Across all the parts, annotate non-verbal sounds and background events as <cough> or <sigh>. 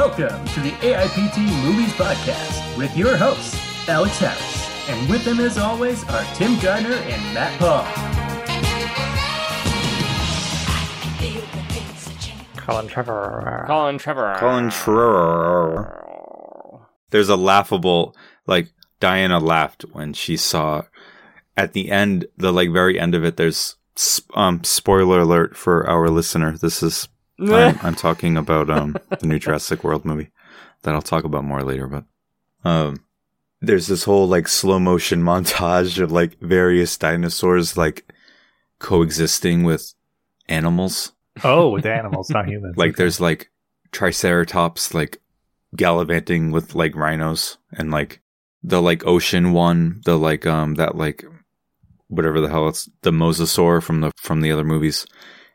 Welcome to the AIPT Movies Podcast with your hosts, Alex Harris. And with them, as always, are Tim Gardner and Matt Paul. Colin Trevorrow. Colin Trevorrow. Colin Trevorrow. There's a laughable, like, Diana laughed when she saw at the end, the like very end of it, there's um spoiler alert for our listener. This is I'm, <laughs> I'm talking about um the new Jurassic World movie that I'll talk about more later, but um there's this whole like slow motion <laughs> montage of like various dinosaurs like coexisting with animals. Oh, with animals, not humans. <laughs> Like there's like triceratops like gallivanting with like rhinos and like the like ocean one, the like um that like whatever the hell it's the mosasaur from the from the other movies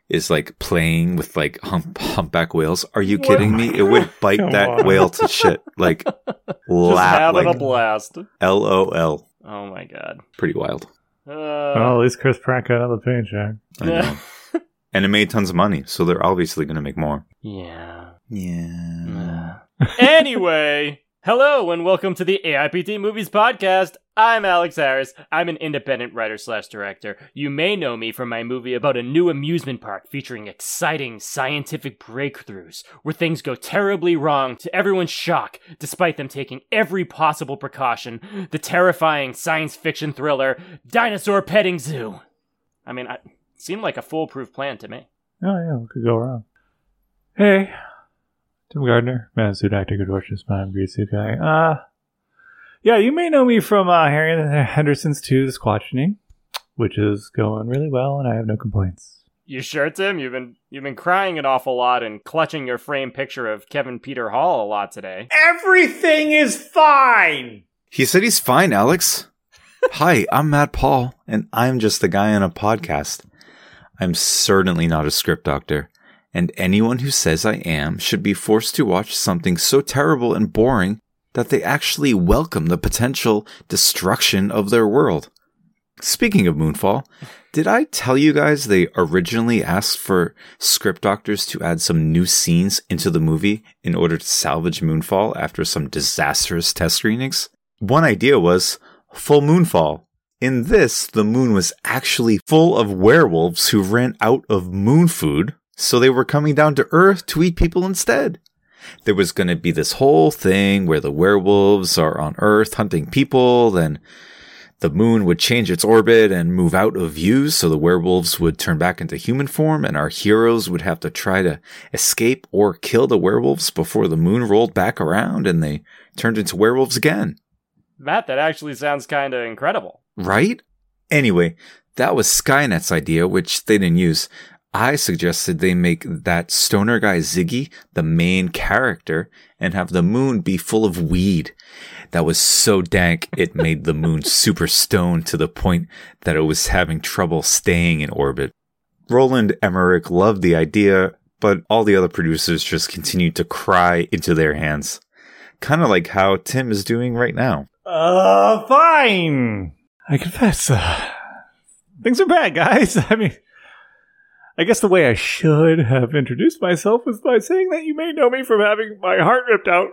is like playing with like hump, <laughs> humpback whales. Are you kidding me? It would bite that on. whale to shit. <laughs> Like Just laugh having like a blast. LOL. Oh my god. Pretty wild. Uh, well, at least Chris Pratt got another paycheck. I know. <laughs> and it made tons of money, so they're obviously going to make more. yeah. Yeah. anyway, hello and welcome to the AIPT Movies Podcast. I'm Alex Harris. I'm an independent writer slash director. You may know me from my movie about a new amusement park featuring exciting scientific breakthroughs where things go terribly wrong to everyone's shock, despite them taking every possible precaution. The terrifying science fiction thriller Dinosaur Petting Zoo. I mean, it seemed like a foolproof plan to me. Oh, yeah, what could go wrong? Hey, Tim Gardner, man suit actor, good watch this man, great suit guy. Uh, yeah, you may know me from uh, Harry and Henderson's 2, The Squatching, which is going really well, and I have no complaints. You sure, Tim? You've been you've been crying an awful lot and clutching your framed picture of Kevin Peter Hall a lot today. Everything is fine! He said he's fine, Alex. <laughs> Hi, I'm Matt Paul, and I'm just the guy on a podcast. I'm certainly not a script doctor, and anyone who says I am should be forced to watch something so terrible and boring that they actually welcome the potential destruction of their world. Speaking of Moonfall, did I tell you guys they originally asked for script doctors to add some new scenes into the movie in order to salvage Moonfall after some disastrous test screenings? One idea was full moonfall. In this, the moon was actually full of werewolves who ran out of moon food, so they were coming down to Earth to eat people instead. There was going to be this whole thing where the werewolves are on Earth hunting people, then the moon would change its orbit and move out of view, so the werewolves would turn back into human form, and our heroes would have to try to escape or kill the werewolves before the moon rolled back around and they turned into werewolves again. Matt, that actually sounds kind of incredible. Right? Anyway, that was Skynet's idea, which they didn't use. I suggested they make that stoner guy Ziggy the main character and have the moon be full of weed. That was so dank, it made the moon <laughs> super stoned to the point that it was having trouble staying in orbit. Roland Emmerich loved the idea, but all the other producers just continued to cry into their hands. Kind of like how Tim is doing right now. Uh, fine. I confess, uh, things are bad, guys. <laughs> I mean, I guess the way I should have introduced myself was by saying that you may know me from having my heart ripped out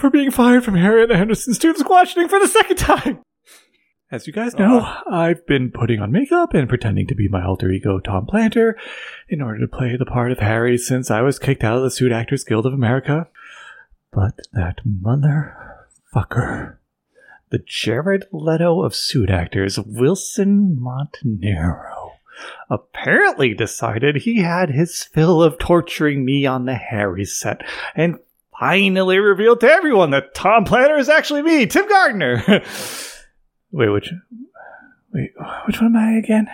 for being fired from Harry and the Hendersons to questioning for the second time. As you guys know, ah. I've been putting on makeup and pretending to be my alter ego Tom Planter in order to play the part of Harry since I was kicked out of the Suit Actors Guild of America. But that motherfucker, the Jared Leto of suit actors, Wilson Montanero, apparently decided he had his fill of torturing me on the Harry set and finally revealed to everyone that Tom Planter is actually me, Tim Gardner. <laughs> wait, which, wait, which one am I again?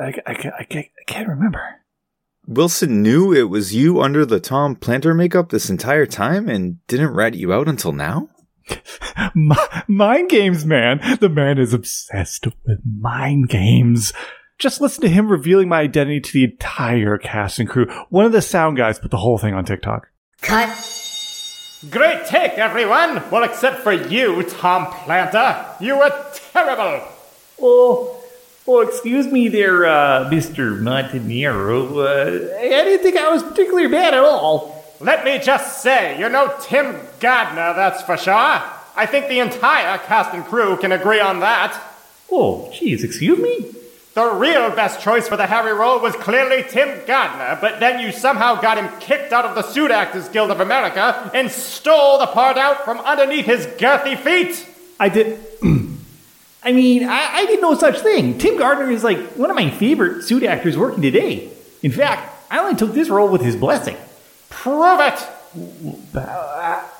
I, I, I, I, can't, I can't remember. Wilson knew it was you under the Tom Planter makeup this entire time and didn't rat you out until now? <laughs> Mind games, man. The man is obsessed with mind games. Just listen to him revealing my identity to the entire cast and crew. One of the sound guys put the whole thing on TikTok. Cut. Great take, everyone! Well, except for you, Tom Planter. You were terrible! Oh, oh, excuse me there, uh, Mr. Montanero. Uh, I didn't think I was particularly bad at all. Let me just say, you're no Tim Gardner, that's for sure. I think the entire cast and crew can agree on that. Oh, jeez, excuse me? The real best choice for the Harry role was clearly Tim Gardner, but then you somehow got him kicked out of the Suit Actors Guild of America and stole the part out from underneath his girthy feet. I did. <clears throat> I mean, I, I did no such thing. Tim Gardner is like one of my favorite suit actors working today. In fact, I only took this role with his blessing. Prove it!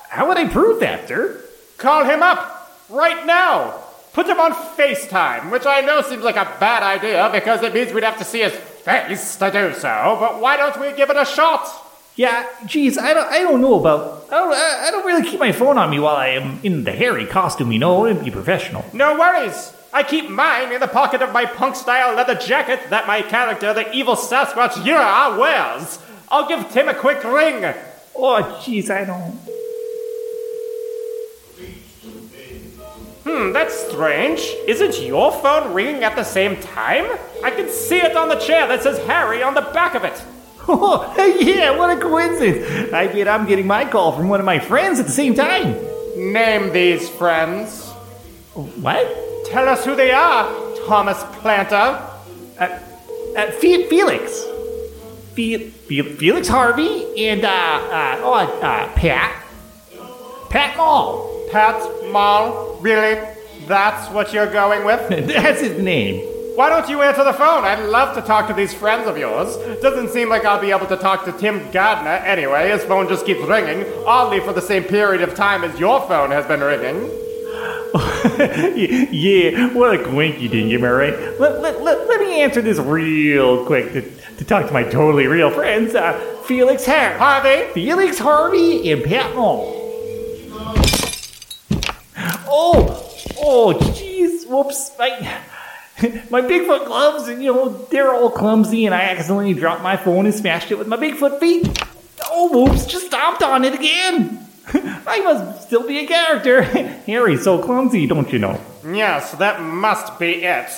How would I prove that, sir? Call him up right now. Put him on FaceTime, which I know seems like a bad idea because it means we'd have to see his face to do so, but why don't we give it a shot? Yeah, geez, I don't, I don't know about. I don't, I don't really keep my phone on me while I am in the hairy costume, you know, and be professional. No worries. I keep mine in the pocket of my punk style leather jacket that my character, the evil Sasquatch Yura, wears. I'll give Tim a quick ring. Oh, jeez, I don't. Hmm, that's strange. Isn't your phone ringing at the same time? I can see it on the chair that says Harry on the back of it. Oh, <laughs> yeah, what a coincidence. I bet I'm getting my call from one of my friends at the same time. Name these friends. What? Tell us who they are, Thomas Planter. Uh, uh, Fe- Felix. Fe- Fe- Felix Harvey and, uh, uh, oh, uh, Pat. Pat Mall. Pat Mall. Really? That's what you're going with? <laughs> That's his name. Why don't you answer the phone? I'd love to talk to these friends of yours. Doesn't seem like I'll be able to talk to Tim Gardner anyway. His phone just keeps ringing, oddly for the same period of time as your phone has been ringing. <laughs> yeah, what a quinky dink, am I right? Let, let, let, let me answer this real quick to, to talk to my totally real friends, uh, Felix Har- Harvey? Felix Harvey and Pat Mall. Oh, oh, jeez, whoops. My, <laughs> my Bigfoot gloves, and you know, they're all clumsy, and I accidentally dropped my phone and smashed it with my Bigfoot feet. Oh, whoops, just stomped on it again. <laughs> I must still be a character. <laughs> Harry's so clumsy, don't you know? Yes, that must be it.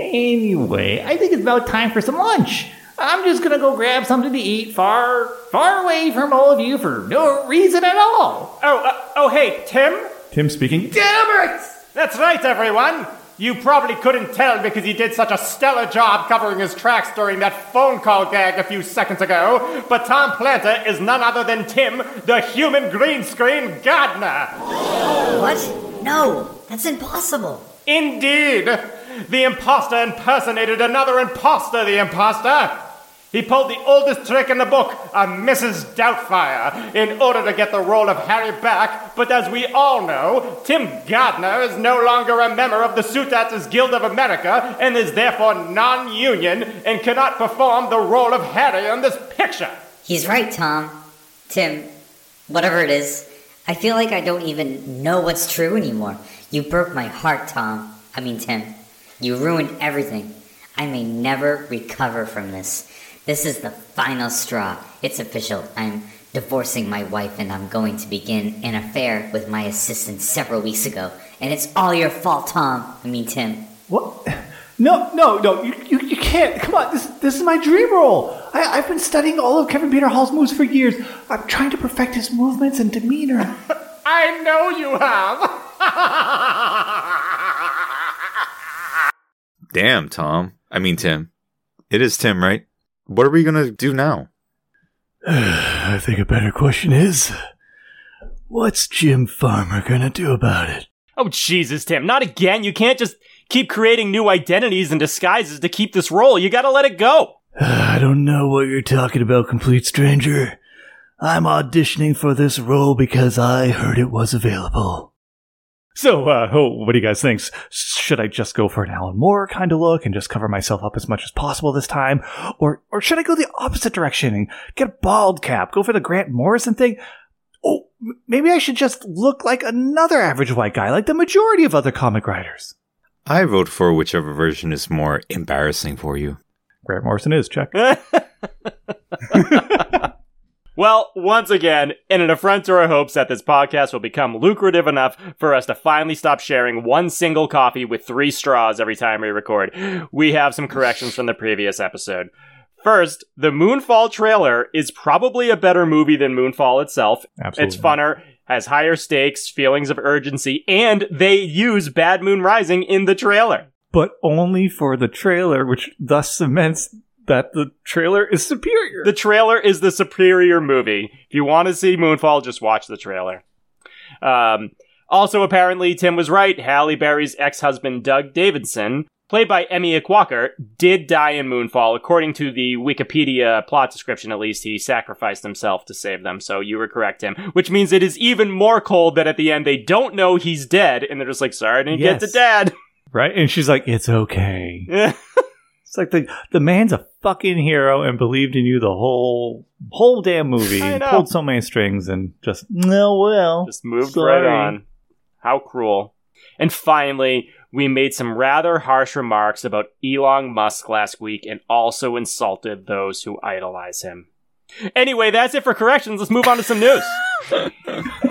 Anyway, I think it's about time for some lunch. I'm just gonna go grab something to eat far, far away from all of you for no reason at all. Oh, uh, oh, hey, Tim? Tim speaking. Damn it! That's right, everyone. You probably couldn't tell because he did such a stellar job covering his tracks during that phone call gag a few seconds ago. But Tom Planter is none other than Tim, the human green screen gardener. What? No, that's impossible. Indeed. The imposter impersonated another imposter, the imposter. He pulled the oldest trick in the book, a Mrs. Doubtfire, in order to get the role of Harry back. But as we all know, Tim Gardner is no longer a member of the Suit Actors Guild of America and is therefore non union and cannot perform the role of Harry in this picture. He's right, Tom. Tim, whatever it is, I feel like I don't even know what's true anymore. You broke my heart, Tom. I mean, Tim. You ruined everything. I may never recover from this. This is the final straw. It's official. I'm divorcing my wife and I'm going to begin an affair with my assistant several weeks ago. And it's all your fault, Tom. I mean, Tim. What? No, no, no, you, you, you can't. Come on, this, this is my dream role. I, I've been studying all of Kevin Peter Hall's moves for years. I'm trying to perfect his movements and demeanor. <laughs> I know you have. <laughs> Damn, Tom. I mean, Tim. It is Tim, right? What are we gonna do now? <sighs> I think a better question is what's Jim Farmer gonna do about it? oh, Jesus, Tim. Not again. You can't just keep creating new identities and disguises to keep this role. You gotta let it go. <sighs> I don't know what you're talking about, complete stranger. I'm auditioning for this role because I heard it was available. So, uh, oh, what do you guys think? Should I just go for an Alan Moore kind of look and just cover myself up as much as possible this time? Or, or should I go the opposite direction and get a bald cap, go for the Grant Morrison thing? Oh, maybe I should just look like another average white guy, like the majority of other comic writers. I vote for whichever version is more embarrassing for you. Grant Morrison is, check. <laughs> Well, once again, in an affront to our hopes that this podcast will become lucrative enough for us to finally stop sharing one single coffee with three straws every time we record, we have some corrections from the previous episode. First, the Moonfall trailer is probably a better movie than Moonfall itself. Absolutely. It's funner, has higher stakes, feelings of urgency, and they use Bad Moon Rising in the trailer. But only for the trailer, which thus cements that the trailer is superior. The trailer is the superior movie. If you want to see Moonfall, just watch the trailer. Um, also, apparently, Tim was right. Halle Berry's ex-husband, Doug Davidson, played by Eme Ikwuakor, did die in Moonfall. According to the Wikipedia plot description, at least, he sacrificed himself to save them. So you were correct, Tim. Which means it is even more cold that at the end they don't know he's dead, and they're just like, sorry, I didn't get Yes. to dad. right? And she's like, it's okay. <laughs> It's like the the man's a fucking hero and believed in you the whole whole damn movie. <laughs> I and know. Pulled so many strings and just no well. Just moved Sorry. right on. How cruel. And finally, we made some rather harsh remarks about Elon Musk last week and also insulted those who idolize him. Anyway, that's it for corrections. Let's move on to some news. <laughs>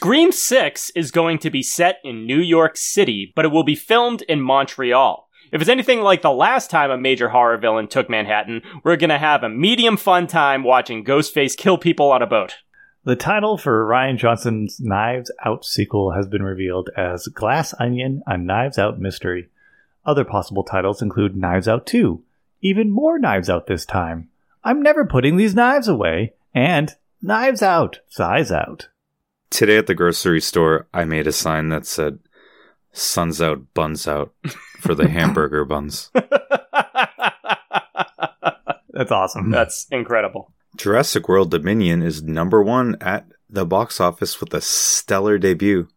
Scream 6 is going to be set in New York City, but it will be filmed in Montreal. If it's anything like the last time a major horror villain took Manhattan, we're gonna have a medium fun time watching Ghostface kill people on a boat. The title for Rian Johnson's Knives Out sequel has been revealed as Glass Onion: A Knives Out Mystery. Other possible titles include Knives Out 2, even more Knives Out this time. I'm never putting these knives away, and Knives Out, Size Out. Today at the grocery store, I made a sign that said "Suns out, buns out" for the <laughs> hamburger buns. That's awesome. Hmm. That's incredible. Jurassic World Dominion is number one at the box office with a stellar debut,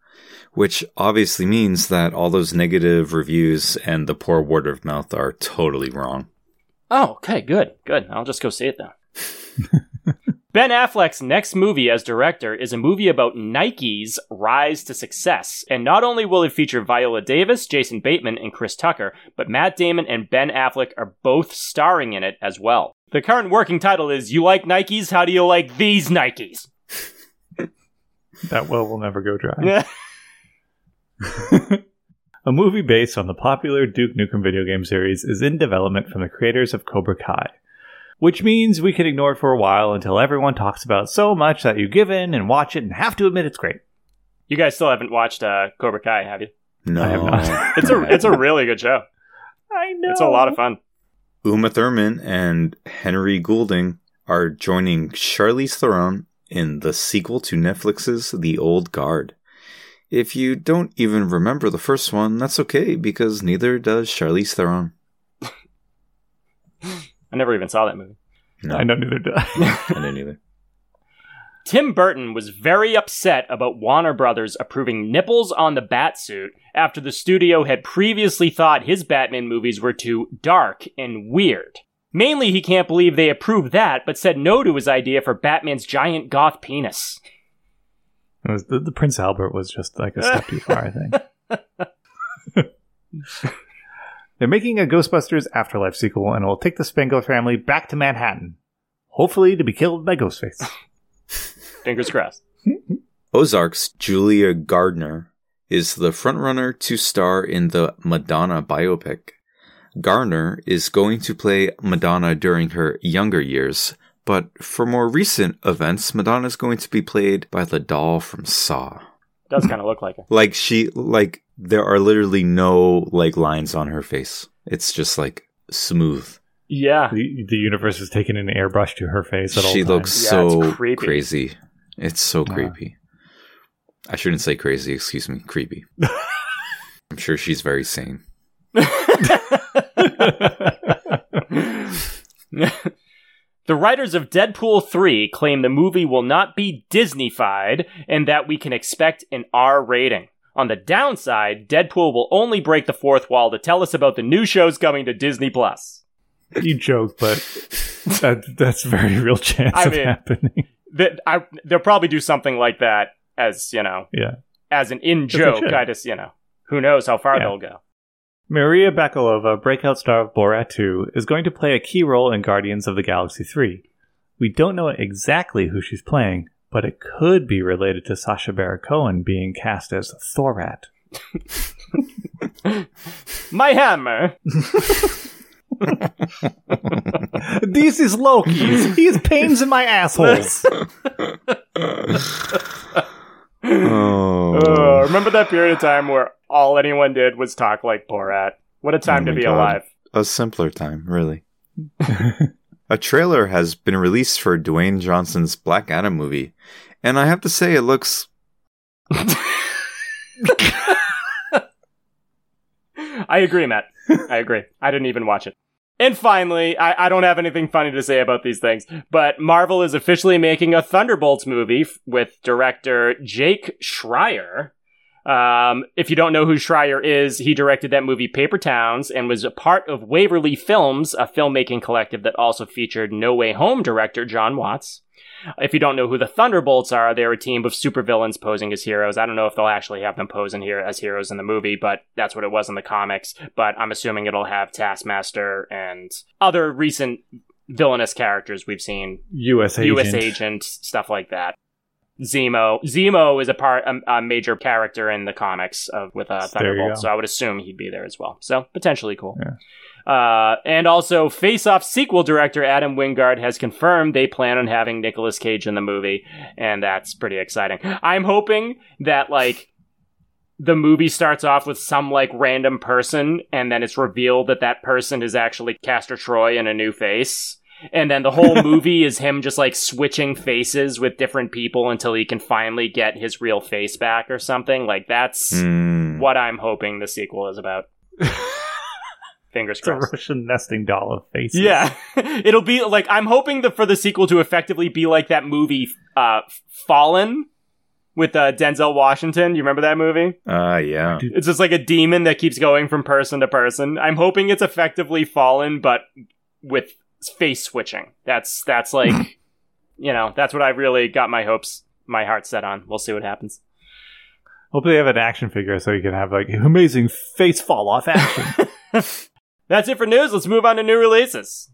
which obviously means that all those negative reviews and the poor word of mouth are totally wrong. Oh, okay, good, good. I'll just go see it then. <laughs> ben Affleck's next movie as director is a movie about Nike's rise to success. And not only will it feature Viola Davis, Jason Bateman, and Chris Tucker, but Matt Damon and Ben Affleck are both starring in it as well. The current working title is You Like Nikes? How do you like these Nikes? <laughs> That well will never go dry. <laughs> <laughs> A movie based on the popular Duke Nukem video game series is in development from the creators of Cobra Kai, which means we can ignore it for a while until everyone talks about it so much that you give in and watch it and have to admit it's great. you guys still haven't watched uh, Cobra Kai, have you? No, I have not. <laughs> <laughs> It's a it's a really good show. I know. It's a lot of fun. Uma Thurman and Henry Golding are joining Charlize Theron in the sequel to Netflix's The Old Guard. If you don't even remember the first one, that's okay because neither does Charlize Theron. I never even saw that movie. No, I know neither do I. <laughs> I didn't either. Tim Burton was very upset about Warner Brothers approving nipples on the Batsuit after the studio had previously thought his Batman movies were too dark and weird. Mainly, he can't believe they approved that, but said no to his idea for Batman's giant goth penis. It was the, the Prince Albert was just like a step too far, I think. <laughs> They're making a Ghostbusters Afterlife sequel and it will take the Spengler family back to Manhattan, hopefully to be killed by Ghostface. <laughs> Fingers crossed. <laughs> Ozark's Julia Garner is the frontrunner to star in the Madonna biopic. Garner is going to play Madonna during her younger years, but for more recent events, Madonna is going to be played by the doll from Saw. Does kind of look like it. Like she, like there are literally no like lines on her face. It's just like smooth. Yeah. The, the universe is taking an airbrush to her face at all She times. looks Yeah, so it's crazy. It's so Yeah. creepy. I shouldn't say crazy, excuse me, creepy. <laughs> I'm sure she's very sane. <laughs> <laughs> The writers of Deadpool 3 claim the movie will not be Disneyfied and that we can expect an R rating. On the downside, Deadpool will only break the fourth wall to tell us about the new shows coming to Disney Plus. You joke, but that, that's a very real chance I of mean- happening. That I, they'll probably do something like that as, you know, Yeah. as an in joke. I just, you know, who knows how far Yeah. they'll go. Maria Bakalova, breakout star of Borat 2, is going to play a key role in Guardians of the Galaxy 3. We don't know exactly who she's playing, but it could be related to Sacha Baron Cohen being cast as Thorat. <laughs> My hammer! <laughs> This is Loki's. He has pains in my assholes. <laughs> Oh. Uh, remember that period of time where all anyone did was talk like Borat? What a oh time Oh to be God. alive. A simpler time, really. <laughs> a trailer has been released for Dwayne Johnson's Black Adam movie, and I have to say it looks <laughs> I agree, Matt. I agree. I didn't even watch it. And finally, I, I don't have anything funny to say about these things, but Marvel is officially making a Thunderbolts movie f- with director Jake Schreier. Um, if you don't know who Schreier is, he directed that movie Paper Towns and was a part of Waverly Films, a filmmaking collective that also featured No Way Home director Jon Watts. If you don't know who the Thunderbolts are, they're a team of supervillains posing as heroes. I don't know if they'll actually have them posing here as heroes in the movie, but that's what it was in the comics. But I'm assuming it'll have Taskmaster and other recent villainous characters we've seen, U.S. agent. U.S. agent, stuff like that. Zemo. Zemo is a part, a, a major character in the comics of with uh, There you Thunderbolts, go. so I would assume he'd be there as well. So potentially cool. Yeah. Uh, and also, Face Off sequel director Adam Wingard has confirmed they plan on having Nicolas Cage in the movie, and that's pretty exciting. I'm hoping that like the movie starts off with some like random person, and then it's revealed that that person is actually Castor Troy in a new face. And then the whole movie is him just like switching faces with different people until he can finally get his real face back or something. Like that's Hmm. what I'm hoping the sequel is about. <laughs> Fingers It's a crossed. Russian nesting doll of faces. Yeah, <laughs> it'll be like I'm hoping that for the sequel to effectively be like that movie, uh, Fallen, with uh, Denzel Washington. You remember that movie? Ah, yeah. It's just like a demon that keeps going from person to person. I'm hoping it's effectively Fallen, but with face switching. That's that's like, <clears throat> you know, that's what I really got my hopes, my heart set on. We'll see what happens. Hopefully, they have an action figure so you can have like amazing face fall off action. <laughs> <laughs> That's it for news. Let's move on to new releases.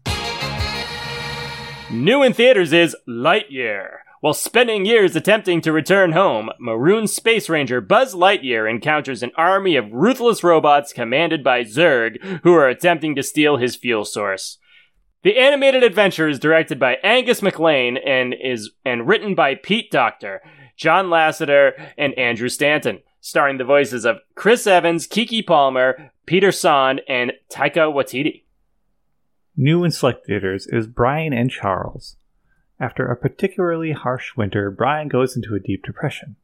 New in theaters is Lightyear. While spending years attempting to return home, Maroon Space Ranger Buzz Lightyear encounters an army of ruthless robots commanded by Zurg who are attempting to steal his fuel source. The animated adventure is directed by Angus MacLean and is and written by Pete Docter, John Lasseter, and Andrew Stanton, starring the voices of Chris Evans, Keke Palmer, Peter Sohn, and Taika Waititi. New in select theaters is Brian and Charles. After a particularly harsh winter, Brian goes into a deep depression.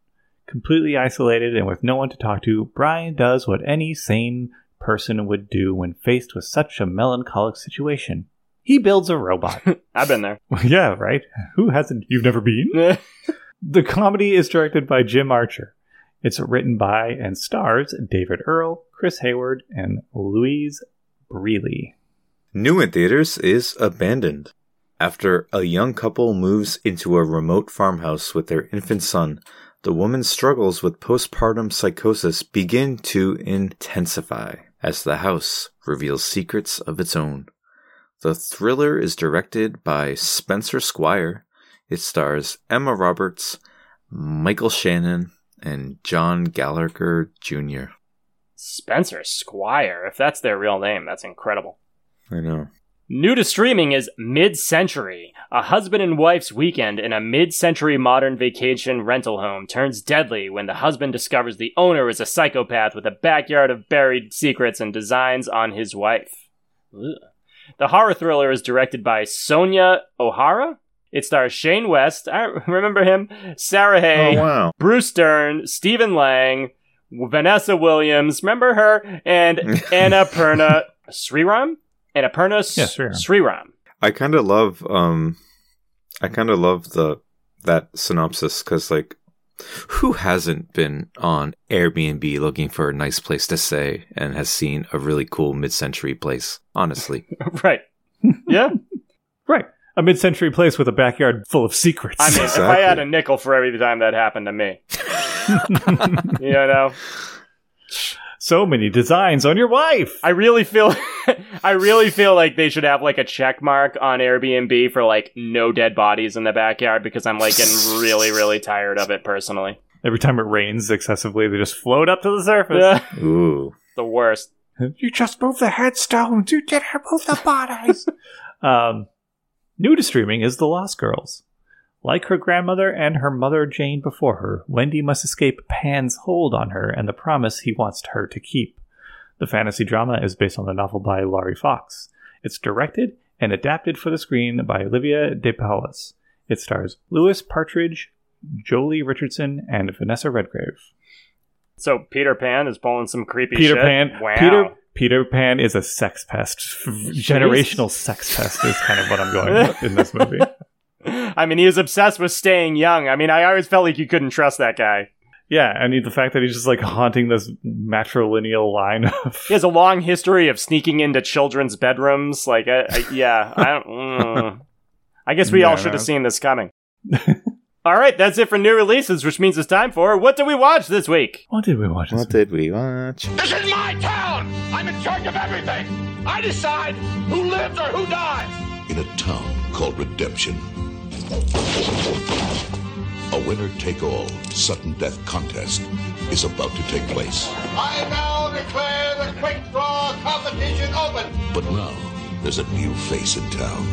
Completely isolated and with no one to talk to, Brian does what any sane person would do when faced with such a melancholic situation. He builds a robot. <laughs> I've been there. yeah, right? Who hasn't? You've never been? <laughs> The comedy is directed by Jim Archer. It's written by and stars David Earl, Chris Hayward, and Louise Brealey. New in theaters is Abandoned. After a young couple moves into a remote farmhouse with their infant son, the woman's struggles with postpartum psychosis begin to intensify as the house reveals secrets of its own. The thriller is directed by Spencer Squire. It stars Emma Roberts, Michael Shannon, and John Gallagher Jr. Spencer Squire. If that's their real name, that's incredible. I know. New to streaming is Mid Century. A husband and wife's weekend in a mid century modern vacation rental home turns deadly when the husband discovers the owner is a psychopath with a backyard of buried secrets and designs on his wife. Ugh. The horror thriller is directed by Sonja O'Hara. It stars Shane West, I <laughs> remember him, Sarah Hay, Oh, wow. Bruce Dern, Stephen Lang, Vanessa Williams, remember her, and <laughs> Anna Perna Sriram? Anna Perna S- Yeah, Sriram. Sriram. I kind of love um I kind of love the that synopsis cuz like who hasn't been on Airbnb looking for a nice place to stay and has seen a really cool mid-century place honestly <laughs> right. Yeah. Right. A mid century place with a backyard full of secrets. I mean, if I had a nickel for every time that happened to me, <laughs> you know, so many designs on your wife. I really feel, <laughs> I really feel like they should have like a check mark on Airbnb for like no dead bodies in the backyard because I'm like getting really, really tired of it personally. Every time it rains excessively, they just float up to the surface. Yeah. <laughs> ooh the worst. You just moved the headstones. You didn't move the bodies. <laughs> um, new to streaming is The Lost Girls. Like her grandmother and her mother Jane before her, Wendy must escape Pan's hold on her and the promise he wants her to keep. The fantasy drama is based on the novel by Laurie Fox. It's directed and adapted for the screen by Olivia De Paolis. It stars Louis Partridge, Joely Richardson, and Vanessa Redgrave. So Peter Pan is pulling some creepy Peter shit. Pan. Wow. Peter Peter Pan is a sex pest. <laughs> Generational sex pest is kind of what I'm going with in this movie. <laughs> <laughs> I mean, he was obsessed with staying young. I mean, I always felt like you couldn't trust that guy. Yeah, and the fact that he's just like haunting this matrilineal line of He has a long history of sneaking into children's bedrooms. Like, I, I, yeah, I don't. <laughs> mm. I guess we Yeah, all should have seen this coming. <laughs> all right, that's it for new releases, which means it's time for what did we watch this week? What did we watch? This What did we watch? This is my town! I'm in charge of everything! I decide who lives or who dies! in a town called Redemption. A winner take all sudden death contest is about to take place. I now declare the quick draw competition open! But now there's a new face in town.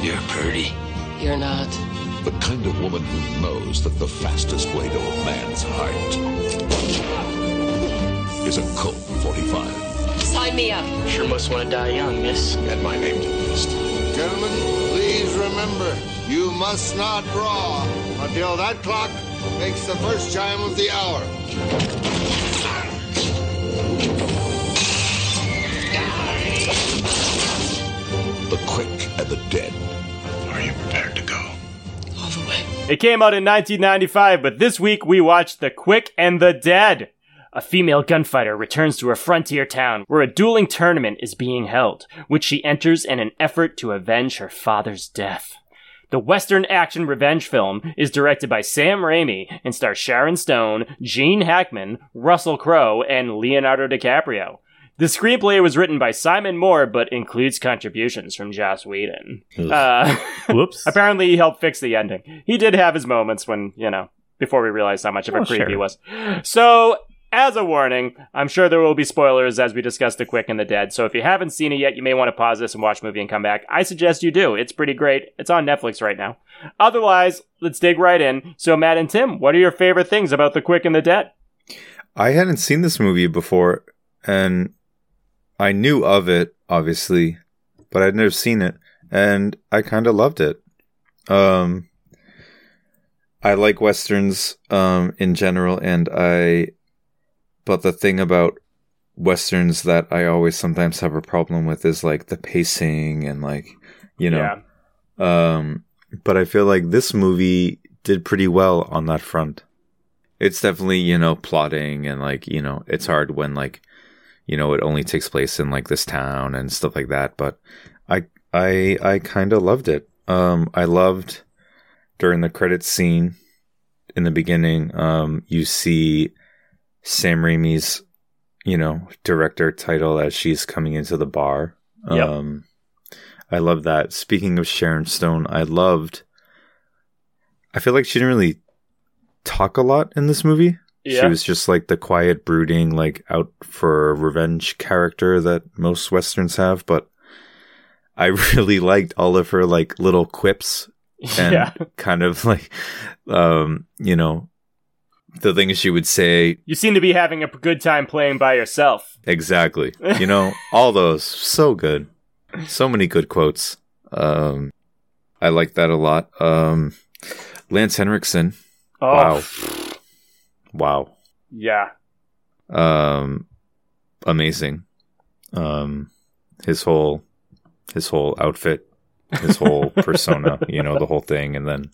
You're pretty. You're not. The kind of woman who knows that the fastest way to a man's heart is a Colt 45. Sign me up. Sure must want to die young, miss. Add my name to the list. Gentlemen, please remember, you must not draw until that clock makes the first chime of the hour. The quick and the dead. Are you prepared to go? All the way. It came out in 1995, but this week we watched The Quick and the Dead. A female gunfighter returns to her frontier town where a dueling tournament is being held, which she enters in an effort to avenge her father's death. The Western action revenge film is directed by Sam Raimi and stars Sharon Stone, Gene Hackman, Russell Crowe, and Leonardo DiCaprio. The screenplay was written by Simon Moore, but includes contributions from Joss Whedon. Uh, <laughs> Whoops. Apparently, he helped fix the ending. He did have his moments when, you know, before we realized how much of a Oh, creep sure. he was. So, as a warning, I'm sure there will be spoilers as we discuss The Quick and the Dead. So, if you haven't seen it yet, you may want to pause this and watch the movie and come back. I suggest you do. It's pretty great. It's on Netflix right now. Otherwise, let's dig right in. So, Matt and Tim, what are your favorite things about The Quick and the Dead? I hadn't seen this movie before, and I knew of it, obviously, but I'd never seen it, and I kind of loved it. Um, I like westerns um, in general, and I. But the thing about westerns that I always sometimes have a problem with is like the pacing and like you know. Yeah. Um, but I feel like this movie did pretty well on that front. It's definitely, you know, plotting and like, you know, it's hard when like, you know, it only takes place in like this town and stuff like that. But I, I, I kind of loved it. Um, I loved during the credits scene in the beginning, um, you see Sam Raimi's, you know, director title as she's coming into the bar. Yep. Um, I love that. Speaking of Sharon Stone, I loved. I feel like she didn't really talk a lot in this movie. Yeah. She was just like the quiet, brooding, like out for revenge character that most westerns have. But I <laughs> really liked all of her like little quips <laughs> and yeah. kind of like, um, you know, the things she would say. You seem to be having a good time playing by yourself. Exactly. You know, <laughs> all those so good. So many good quotes. Um, I like that a lot. Um, Lance Henriksen. Oh, Wow. yeah. Um, amazing. Um, his whole, his whole outfit, his whole <laughs> persona, you know, the whole thing. And then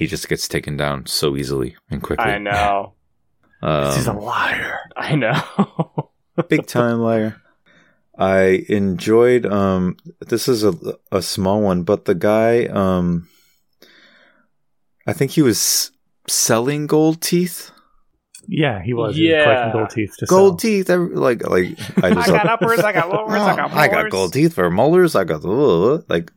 he just gets taken down so easily and quickly. I know. <laughs> He's a Um, liar. I know. <laughs> big time liar. I enjoyed um this is a a small one, but the guy um I think he was selling gold teeth. Yeah, he was. Yeah. Yeah. Collecting gold teeth to Gold sell. teeth, every, like like I <laughs> just I got uppers, I got lowers, I got I got gold teeth for molars. I got uh, like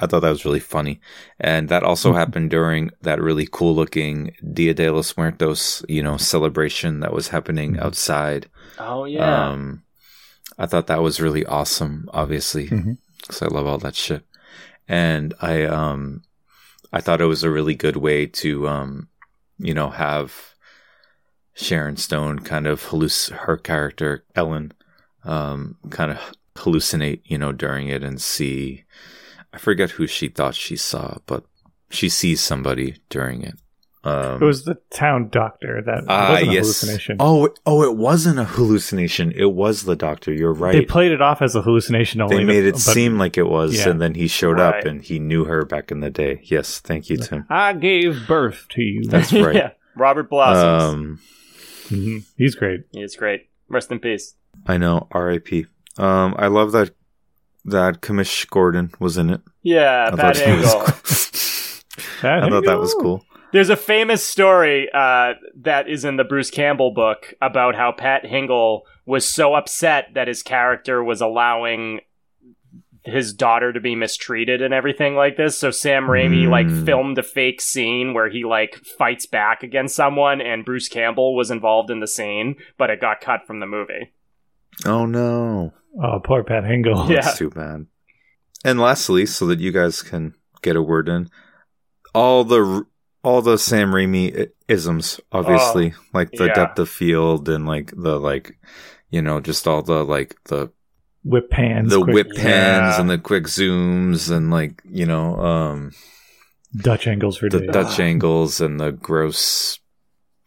I thought that was really funny, and that also happened during that really cool looking Dia de los Muertos, you know, celebration that was happening outside. Oh yeah. Um, I thought that was really awesome, obviously, because I love all that shit. And I, um, I thought it was a really good way to, um, you know, have Sharon Stone kind of halluc- her character Ellen, um, kind of hallucinate, you know, during it and see. I forget who she thought she saw, but she sees somebody during it. Um, It was the town doctor that ah, wasn't a yes. hallucination. Oh, oh, it wasn't a hallucination. It was the doctor. You're right. They played it off as a hallucination only. They made it but seem like it was, Yeah. and then he showed Right. up and he knew her back in the day. Yes, thank you, Tim. I gave birth to you. That's <laughs> right. yeah. Robert Blossoms. Um, Mhm. He's great. He's great. Rest in peace. I know. R.I.P. Um, I love that that Commish Gordon was in it. Yeah, I Pat thought he was Hingle. cool. <laughs> I thought that was cool. There's a famous story uh, that is in the Bruce Campbell book about how Pat Hingle was so upset that his character was allowing his daughter to be mistreated and everything like this. So Sam Raimi like Mm. filmed a fake scene where he like fights back against someone, and Bruce Campbell was involved in the scene, but it got cut from the movie. Oh no, Oh, poor Pat Hingle. <laughs> Yeah. that's too bad. And lastly, so that you guys can get a word in, all the all the Sam Raimi isms, obviously, like the yeah. depth of field and like the like, you know, just all the like the Whip pans. the quick whip pans Yeah. and the quick zooms and like you know um Dutch angles for the days. Dutch angles and the gross.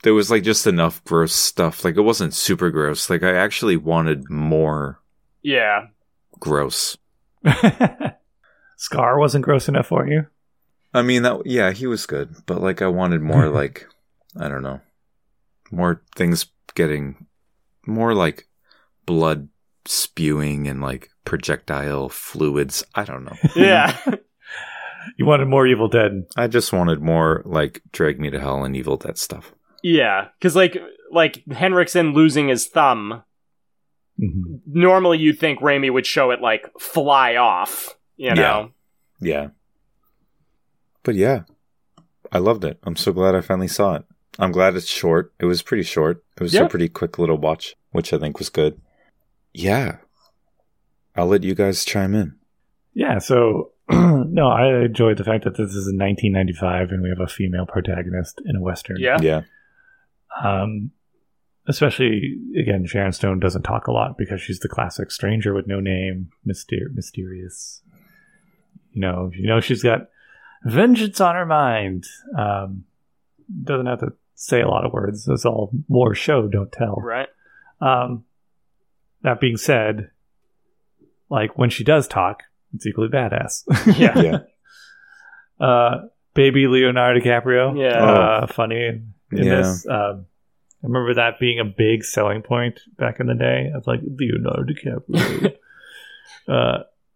There was like just enough gross stuff. Like it wasn't super gross. Like I actually wanted more Yeah, gross. <laughs> Scar wasn't gross enough for you. I mean that yeah, he was good, but like I wanted more <laughs> like I don't know. More things getting more like blood spewing and like projectile fluids. I don't know. <laughs> yeah. You wanted more Evil Dead. I just wanted more like drag me to hell and evil dead stuff. Yeah, because like like Henriksen losing his thumb. Mhm. Normally, you'd think Raimi would show it like fly off. You know. Yeah. But yeah, I loved it. I'm so glad I finally saw it. I'm glad it's short. It was pretty short. It was Yeah. a pretty quick little watch, which I think was good. Yeah. I'll let you guys chime in. Yeah, so <clears throat> no, I enjoyed the fact that this is in 1995 and we have a female protagonist in a western. Yeah. Yeah. Um, especially again, Sharon Stone doesn't talk a lot because she's the classic stranger with no name, myster- mysterious. You know, you know she's got vengeance on her mind. Um, doesn't have to say a lot of words. It's all more show, don't tell. Right. Um, that being said, like when she does talk, it's equally badass. Yeah. <laughs> Yeah. uh, baby Leonardo DiCaprio. Yeah. Uh, funny in Yeah. this. Um, I remember that being a big selling point back in the day of like Leonardo DiCaprio. <laughs>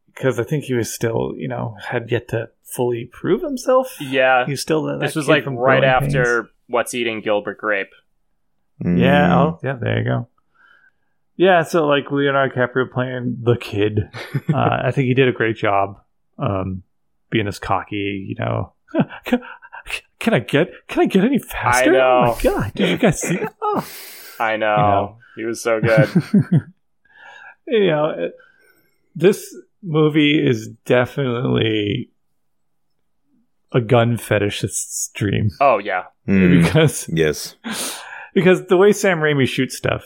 Because I think he was still, you know, had yet to fully prove himself. Yeah. He's still that This was like right Growing Pains. after What's Eating Gilbert Grape. Yeah. Mm. Oh, yeah. There you go. Yeah. So like Leonardo DiCaprio playing the kid, <laughs> uh, I think he did a great job, um, being this cocky. You know, <laughs> can, can I get can I get any faster? Oh know. my god! Did you guys see that? Oh. <laughs> I know. know. He was so good. <laughs> you know, it- this movie is definitely a gun fetishist's dream oh yeah. Mm. because Yes. <laughs> because the way Sam Raimi shoots stuff,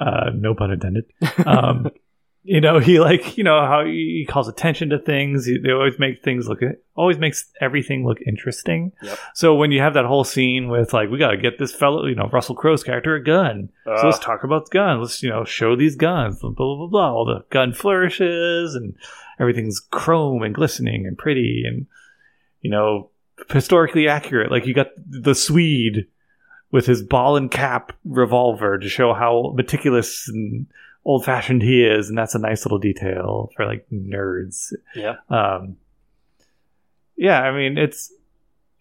uh, no pun intended. Um, you know, <laughs> he like you know how he calls attention to things. He, they always make things look always makes everything look interesting. Yep. So when you have that whole scene with like we got to get this fellow, you know, Russell Crowe's character a gun. so Uh, let's talk about the gun. Let's you know show these guns. Blah blah blah blah. All the gun flourishes and everything's chrome and glistening and pretty and you know historically accurate. Like you got the Swede with his ball and cap revolver to show how meticulous and old fashioned he is, and that's a nice little detail for like nerds. yeah. Um, yeah, I mean it's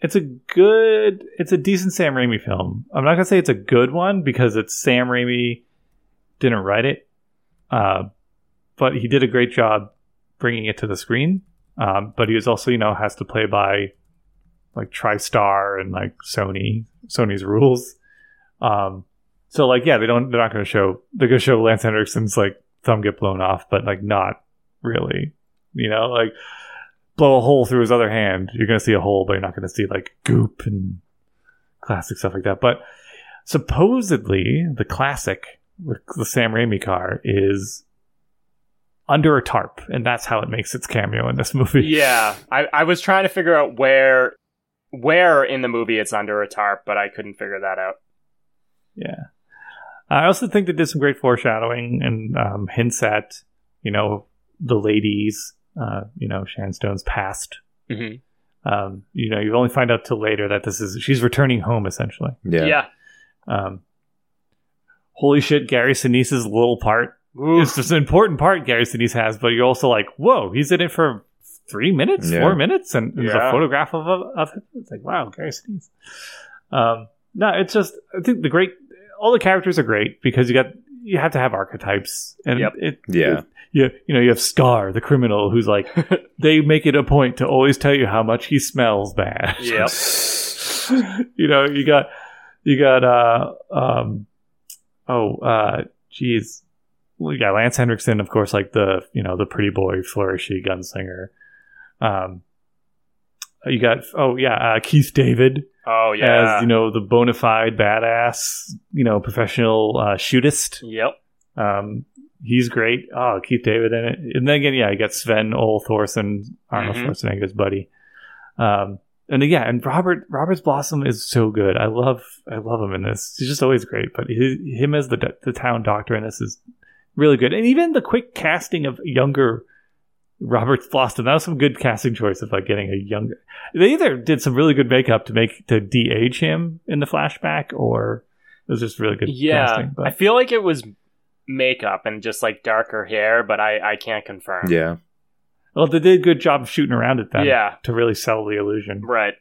it's a good, it's a decent Sam Raimi film. I'm not gonna say it's a good one because it's Sam Raimi didn't write it, uh, but he did a great job bringing it to the screen. Um, but he was also, you know, has to play by like TriStar and like Sony, Sony's rules. Um, so like, yeah, they don't, they're not going to show, they're going to show Lance Henriksen's like thumb get blown off, but like not really, you know, like blow a hole through his other hand. You're going to see a hole, but you're not going to see like goop and classic stuff like that. But supposedly the classic, the Sam Raimi car is under a tarp, and that's how it makes its cameo in this <laughs> movie. Yeah, I, I was trying to figure out where where in the movie it's under a tarp, but I couldn't figure that out. Yeah. I also think they did some great foreshadowing and um, hints at, you know, the ladies, uh, you know, Sharon Stone's past. Mm-hmm. Um, you know, you only find out till later that this is she's returning home essentially. Yeah. Yeah. Um, holy shit, Gary Sinise's little part. Ooh. It's just an important part Gary Sinise has, but you're also like, whoa, he's in it for three minutes, Yeah. four minutes, and there's Yeah. a photograph of of him. It's like, wow, Gary Sinise. Um, no, it's just I think the great, all the characters are great because you got you have to have archetypes, and Yep. it, Yeah. it- you you know you have Scar, the criminal, who's like <laughs> they make it a point to always tell you how much he smells bad. <laughs> Yep. <laughs> you know, you got you got uh um oh uh geez. Well, you got Lance Henriksen, of course, like the you know, the pretty boy flourishy gunslinger. Um you got oh yeah, uh, Keith David Oh yeah. as you know the bona fide badass, you know, professional uh shootist. Yep. Um he's great. Oh, Keith David in it. And then again, yeah, you got Sven Ole Thorsen, Arnold Mhm. Schwarzenegger's buddy. Um and yeah, and Robert Robert's Blossom is so good. I love I love him in this. He's just always great. But his, him as the the town doctor in this is really good. And even the quick casting of younger Robert Blossom, that was some good casting choice of like getting a younger. They either did some really good makeup to make to de-age him in the flashback, or it was just really good Yeah. casting. I feel like it was makeup and just like darker hair, but I I can't confirm. Yeah. well, they did a good job of shooting around it then. Yeah. to really sell the illusion. Right.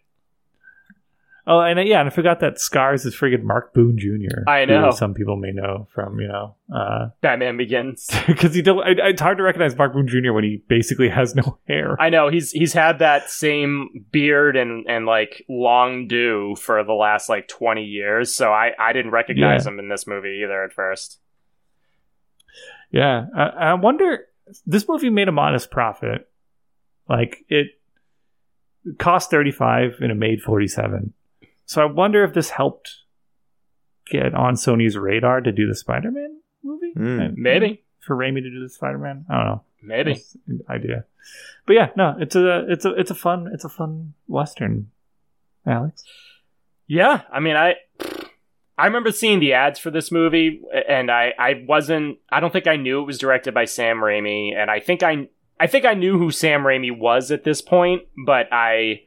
Oh, and uh, yeah, and I forgot that Scars is friggin' Mark Boone Jr. I know. some people may know from you know <laughs> Batman Begins. because you don't. I, it's hard to recognize Mark Boone Jr. when he basically has no <laughs> hair. I know he's he's had that same beard and and like long do for the last like 20 years, so I I didn't recognize Yeah. him in this movie either at first. Yeah, I, I wonder. This movie made a modest profit. Like it cost thirty five and it made forty seven. So I wonder if this helped get on Sony's radar to do the Spider Man movie. Hmm. And- Maybe. for Raimi to do the Spider Man. I don't know. Maybe. Idea. But yeah, no, it's a it's a it's a fun it's a fun western. Alex. Yeah, I mean, I I remember seeing the ads for this movie, and I I wasn't. I don't think I knew it was directed by Sam Raimi, and I think I I think I knew who Sam Raimi was at this point, but I.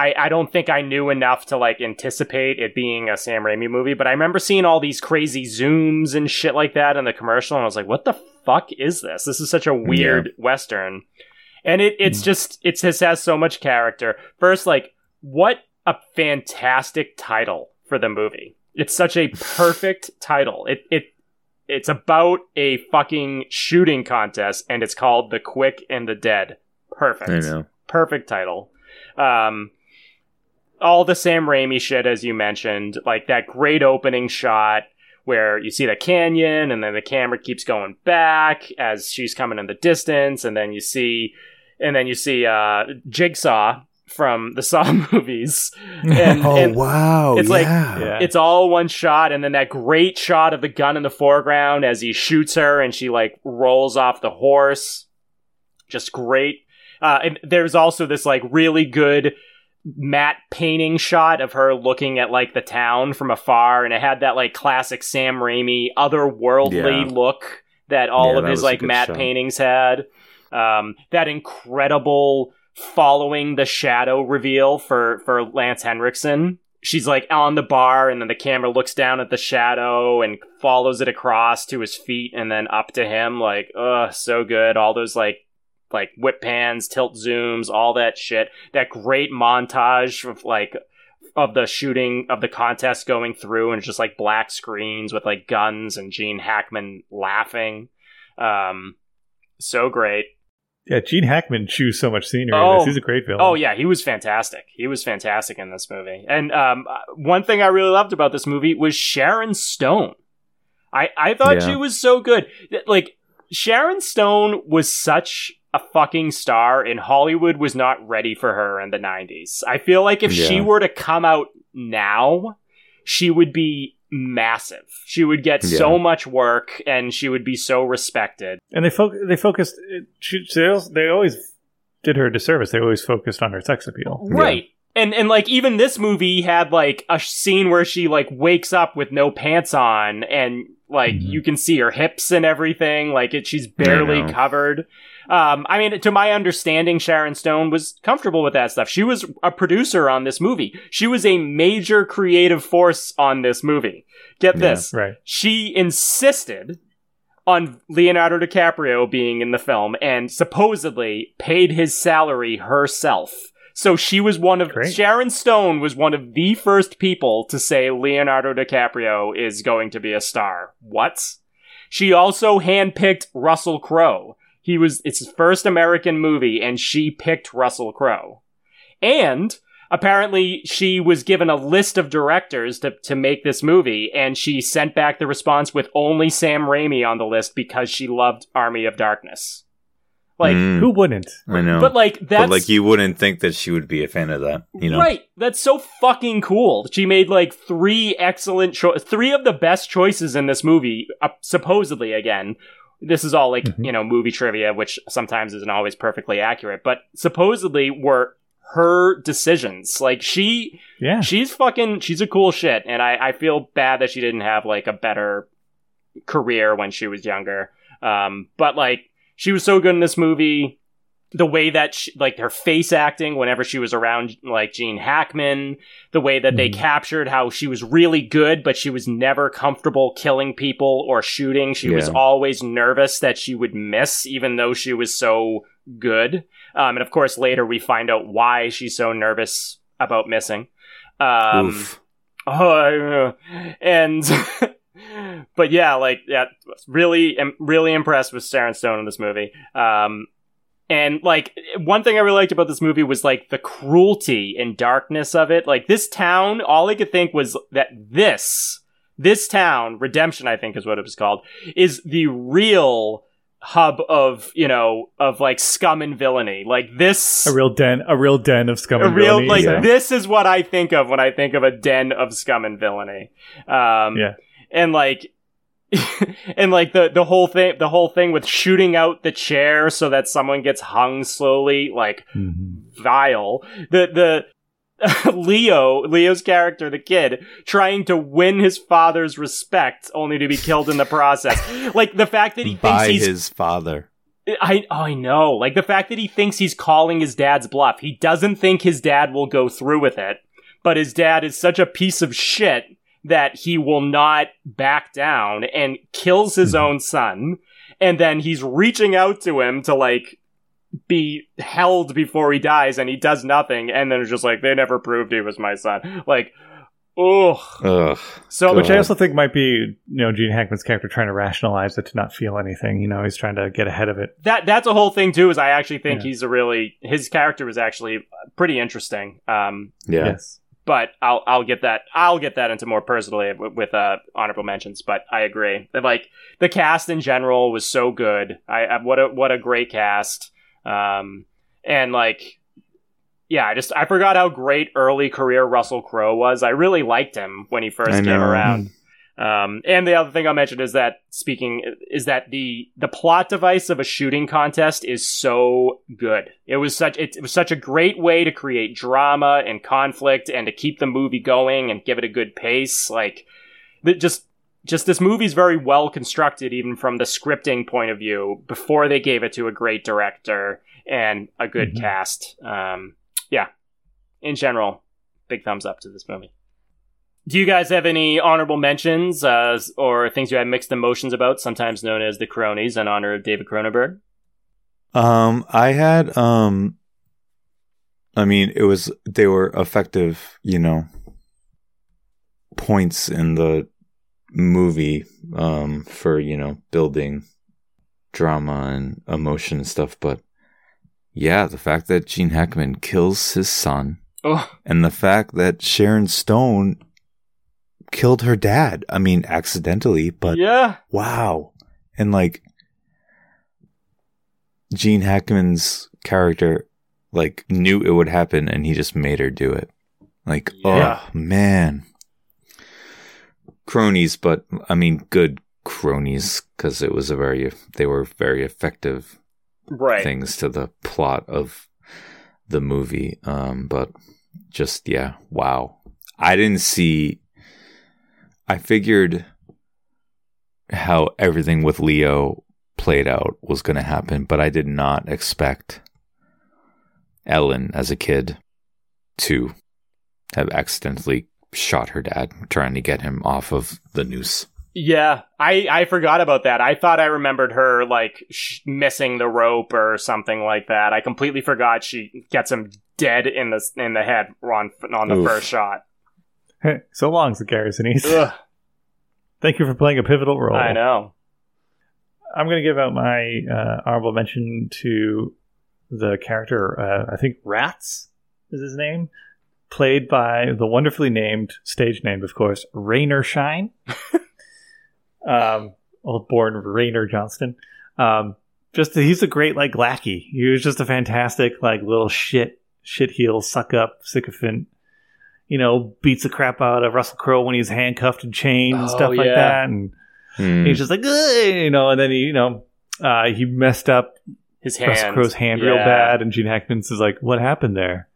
I, I don't think I knew enough to like anticipate it being a Sam Raimi movie, but I remember seeing all these crazy zooms and shit like that in the commercial, and I was like, "What the fuck is this? This is such a weird western." And it it's just it just has so much character. First, like what a fantastic title for the movie. It's such a <laughs> perfect title. It it it's about a fucking shooting contest and it's called The Quick and the Dead. Perfect. I know. Perfect title. Um all the Sam Raimi shit as you mentioned, like that great opening shot where you see the canyon and then the camera keeps going back as she's coming in the distance and then you see and then you see uh Jigsaw from the <laughs> Saw movies. And, <laughs> oh and wow! it's like- yeah. Yeah. it's all one shot and then that great shot of the gun in the foreground as he shoots her and she like rolls off the horse. Just great. Uh, and there's also this like really good matte painting shot of her looking at like the town from afar and it had that like classic Sam Raimi otherworldly Yeah. look that all Yeah, of that his like matte shot. paintings had. Um, that incredible following the shadow reveal for for Lance Henriksen. She's like on the bar, and then the camera looks down at the shadow and follows it across to his feet, and then up to him. Like, ugh, so good. All those like like whip pans, tilt zooms, all that shit. That great montage of like of the shooting of the contest going through, and just like black screens with like guns and Gene Hackman laughing. Um, so great. Yeah, Gene Hackman chews so much scenery. in Oh. this. He's a great villain. Oh yeah, he was fantastic. He was fantastic in this movie. And um, one thing I really loved about this movie was Sharon Stone. I I thought Yeah. she was so good. Like Sharon Stone was such a fucking star, and Hollywood was not ready for her in the '90s. I feel like if she were to come out now, she would be massive. She would get so much work, and she would be so respected. and they fo- they focused. it- She, they, also, they always did her a disservice. They always focused on her sex appeal. Right. And and like even this movie had like a scene where she like wakes up with no pants on and like Mhm. you can see her hips and everything like it she's barely covered. Um I mean to my understanding Sharon Stone was comfortable with that stuff. She was a producer on this movie. She was a major creative force on this movie. Get Yeah. this. Right. She insisted on Leonardo DiCaprio being in the film and supposedly paid his salary herself. So she was one of Great. Sharon Stone was one of the first people to say Leonardo DiCaprio is going to be a star. What? She also handpicked Russell Crowe. He was it's his first American movie and she picked Russell Crowe. And apparently she was given a list of directors to, to make this movie and she sent back the response with only Sam Raimi on the list because she loved Army of Darkness. Like Mm, Who wouldn't? I know. but like that's but like you wouldn't think that she would be a fan of that, you know? Right. That's so fucking cool. She made like three excellent cho- three of the best choices in this movie, uh, supposedly again. This is all like, Mhm. you know, movie trivia, which sometimes isn't always perfectly accurate, but supposedly were her decisions. Like she Yeah. she's fucking she's a cool shit and I, I feel bad that she didn't have like a better career when she was younger um but like she was so good in this movie the way that she, like her face acting whenever she was around like Gene Hackman the way that they Mhm. captured how she was really good but she was never comfortable killing people or shooting she was always nervous that she would miss even though she was so good um and of course later we find out why she's so nervous about missing um Oof. Oh, <laughs> and <laughs> but yeah, like yeah, really, am really impressed with Sharon Stone in this movie. Um, and like one thing I really liked about this movie was like the cruelty and darkness of it. Like this town, all I could think was that this this town, Redemption, I think is what it was called, is the real hub of you know of like scum and villainy. Like this, A real den. A real den of scum a and real villainy, like yeah. this is what I think of when I think of a den of scum and villainy. Um, Yeah. and like. <laughs> and like the the whole thing the whole thing with shooting out the chair so that someone gets hung slowly like Mhm. vile the the <laughs> Leo Leo's character the kid trying to win his father's respect only to be killed in the process <laughs> like the fact that he By thinks he's his father. I oh, I know. Like the fact that he thinks he's calling his dad's bluff. He doesn't think his dad will go through with it, but his dad is such a piece of shit that he will not back down and kills his Mhm. own son. And then he's reaching out to him to like be held before he dies and he does nothing and then it's just like they never proved he was my son. Like oh Ugh. so Which I also think might be, you know, Gene Hackman's character trying to rationalize it to not feel anything. You know, he's trying to get ahead of it. that that's a whole thing too. Is I actually think Yeah. he's a really his character was actually pretty interesting. Um, Yeah. Yes. But I'll I'll get that I'll get that into more personally with, with uh honorable mentions. But I agree that like the cast in general was so good. I, I what a what a great cast. Um, and like yeah, I just I forgot how great early career Russell Crowe was. I really liked him when he first I came know. around. Um, and the other thing I'll mention is that speaking is that the the plot device of a shooting contest is so good. It was such it, it was such a great way to create drama and conflict and to keep the movie going and give it a good pace. Like the, just just this movie's very well constructed, even from the scripting point of view. Before they gave it to a great director and a good Mhm. cast. Um, yeah, in general, big thumbs up to this movie. Do you guys have any honorable mentions uh, or things you had mixed emotions about, sometimes known as the cronies, in honor of David Cronenberg? Um, I had um, I mean, it was they were effective, you know, points in the movie um for you know building drama and emotion and stuff, but yeah, the fact that Gene Hackman kills his son, Oh, and the fact that Sharon Stone killed her dad. I mean, accidentally, but yeah. wow. And like Gene Hackman's character like knew it would happen and he just made her do it. Like, Yeah. oh man. Cronies, but I mean good cronies because it was a very they were very effective Right. things to the plot of the movie. Um, but just yeah, wow. I didn't see. I figured how everything with Leo played out was going to happen, but I did not expect Ellen as a kid to have accidentally shot her dad trying to get him off of the noose. Yeah, I I forgot about that. I thought I remembered her like sh- missing the rope or something like that. I completely forgot she gets him dead in the in the head on on the Oof. first shot. So long, Gary Sinise. Ugh, Thank you for playing a pivotal role. I know. I'm going to give out my uh, honorable mention to the character, uh, I think Rats is his name, played by the wonderfully named, stage named, of course, Raynor Scheine. <laughs> um, old born Rainer Johnston. Um, just he's a great like lackey. He was just a fantastic like little shit shit heel suck up sycophant. You know, beats the crap out of Russell Crowe when he's handcuffed and chained and Oh, stuff like yeah. that. And Hmm. He's just like, you know, and then he, you know, uh, he messed up His hand. Russell Crowe's hand real bad, and Gene Hackman's is like, "What happened there?"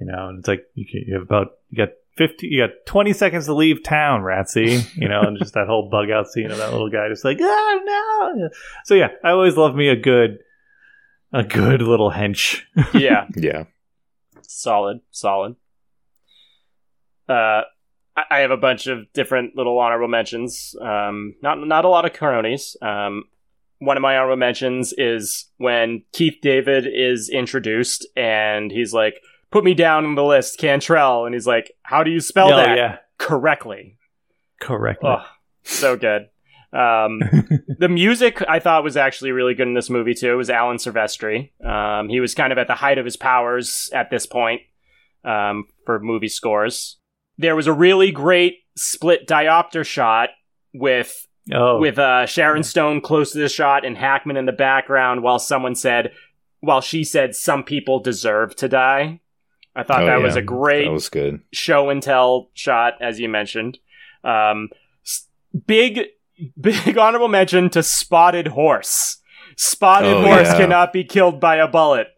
You know, and it's like you, can, you have about you got fifty, you got twenty seconds to leave town, Ratsy. You know, and just that whole bug out scene of that little guy just like, "Oh no!" So yeah, I always love me a good, a good little hench. <laughs> yeah, Yeah. solid, solid. Uh, I- have a bunch of different little honorable mentions. Um, not not a lot of cronies. Um, one of my honorable mentions is when Keith David is introduced and he's like, "Put me down on the list, Cantrell," and he's like, "How do you spell Oh, that yeah, correctly?" correct. Oh, so good. Um, <laughs> the music I thought was actually really good in this movie too. It was Alan Silvestri. Um, he was kind of at the height of his powers at this point um, for movie scores. There was a really great split diopter shot with oh, with uh, Sharon Stone close to the shot and Hackman in the background, while someone said, while she said, "Some people deserve to die." I thought Oh, that yeah. was a great That was good. show and tell shot, as you mentioned. Um, big, big <laughs> honorable mention to Spotted Horse. Spotted Oh, Horse yeah. cannot be killed by a bullet.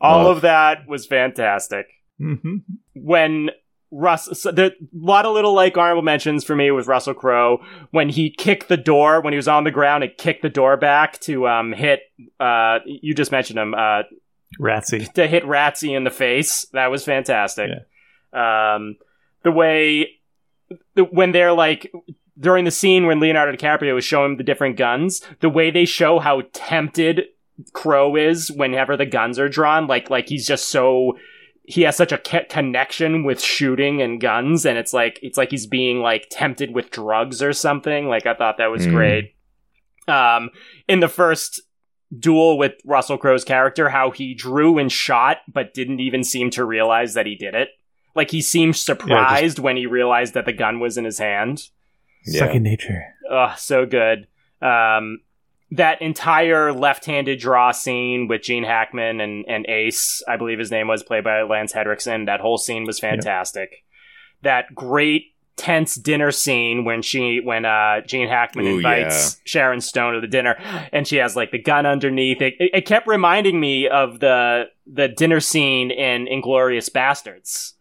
All Oh. of that was fantastic. Mhm. When Russ, so the lot of little like honorable mentions for me was Russell Crowe when he kicked the door when he was on the ground and kicked the door back to um hit uh you just mentioned him uh Ratsy. to hit Ratsy in the face. That was fantastic. Um, the way the, when they're like during the scene when Leonardo DiCaprio was showing the different guns, the way they show how tempted Crowe is whenever the guns are drawn, like like he's just so he has such a ca- connection with shooting and guns, and it's like it's like he's being like tempted with drugs or something. Like I thought that was Mm. great. Um, in the first duel with Russell Crowe's character, how he drew and shot, but didn't even seem to realize that he did it. Like he seemed surprised when he realized that the gun was in his hand. Yeah. Second nature. Oh, so good. Um, that entire left-handed draw scene with Gene Hackman and, and Ace, I believe his name was, played by Lance Henriksen. That whole scene was fantastic. That great tense dinner scene when she when uh Gene Hackman Ooh, invites Sharon Stone to the dinner and she has like the gun underneath it, it. It kept reminding me of the the dinner scene in Inglourious Basterds,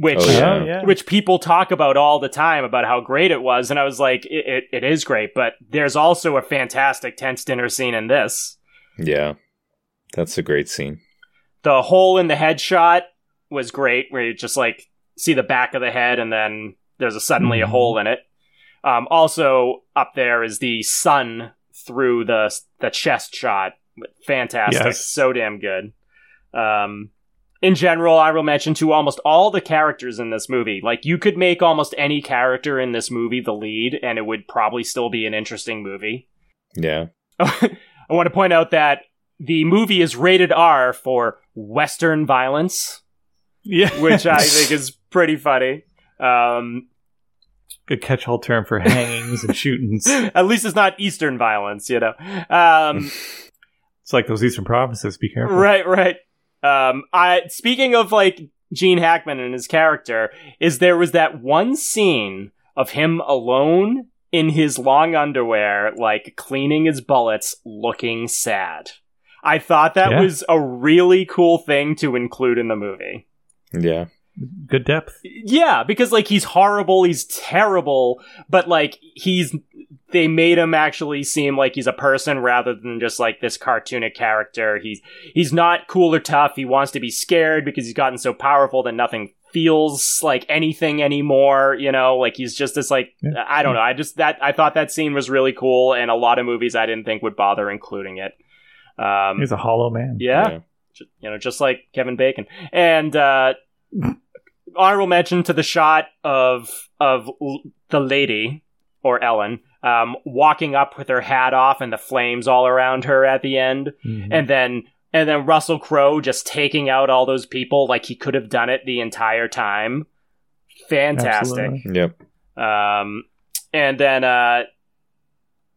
which Oh, yeah. Yeah. which people talk about all the time about how great it was and i was like it, it, it is great but there's also a fantastic tense dinner scene in this Yeah. That's a great scene. the hole in the head shot was great where you just like see the back of the head and then there's a suddenly a Mhm. hole in it um, also up there is the sun through the the chest shot fantastic Yes. so damn good um, in general i will mention to almost all the characters in this movie like you could make almost any character in this movie the lead and it would probably still be an interesting movie Yeah. <laughs> I want to point out that the movie is rated R for Western violence, Yeah, which I <laughs> think is pretty funny. Um, good catch-all term for hangings and shootings. <laughs> at least it's not Eastern violence, you know. Um, It's like those Eastern provinces. Be careful. right, right. Um, I speaking of like Gene Hackman and his character, is there was that one scene of him alone in his long underwear, like cleaning his bullets, looking sad. I thought that Yeah. was a really cool thing to include in the movie. Yeah. Good depth. Yeah, because like he's horrible, he's terrible, but like he's they made him actually seem like he's a person rather than just like this cartoonic character. He's he's not cool or tough. He wants to be scared because he's gotten so powerful that nothing feels like anything anymore, you know? Like he's just this like Yeah. I don't know. I just that I thought that scene was really cool and a lot of movies I didn't think would bother including it. Um He's a hollow man. yeah. Yeah. You know, just like Kevin Bacon. And uh <laughs> honorable mention to the shot of of l- the lady or Ellen um walking up with her hat off and the flames all around her at the end Mhm. and then and then Russell Crowe just taking out all those people like he could have done it the entire time. Fantastic. Absolutely. Yep. Um, and then uh,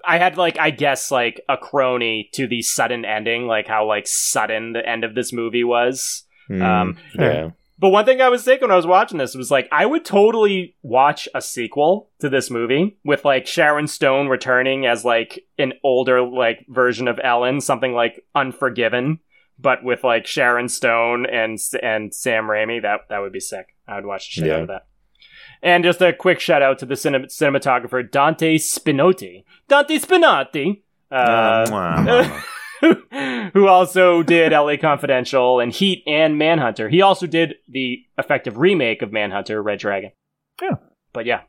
I had like I guess like a crony to the sudden ending, like how like sudden the end of this movie was. Mm, Um, yeah. But one thing I was thinking when I was watching this was like I would totally watch a sequel to this movie with like Sharon Stone returning as like an older like version of Ellen, something like Unforgiven, but with like Sharon Stone and and Sam Raimi. That that would be sick. I would watch the shit out of that. And just a quick shout out to the cine- cinematographer Dante Spinotti. Dante Spinotti. Uh, mwah. <laughs> <laughs> who also did LA Confidential and Heat and Manhunter. He also did the effective remake of Manhunter, Red Dragon. Yeah. But yeah.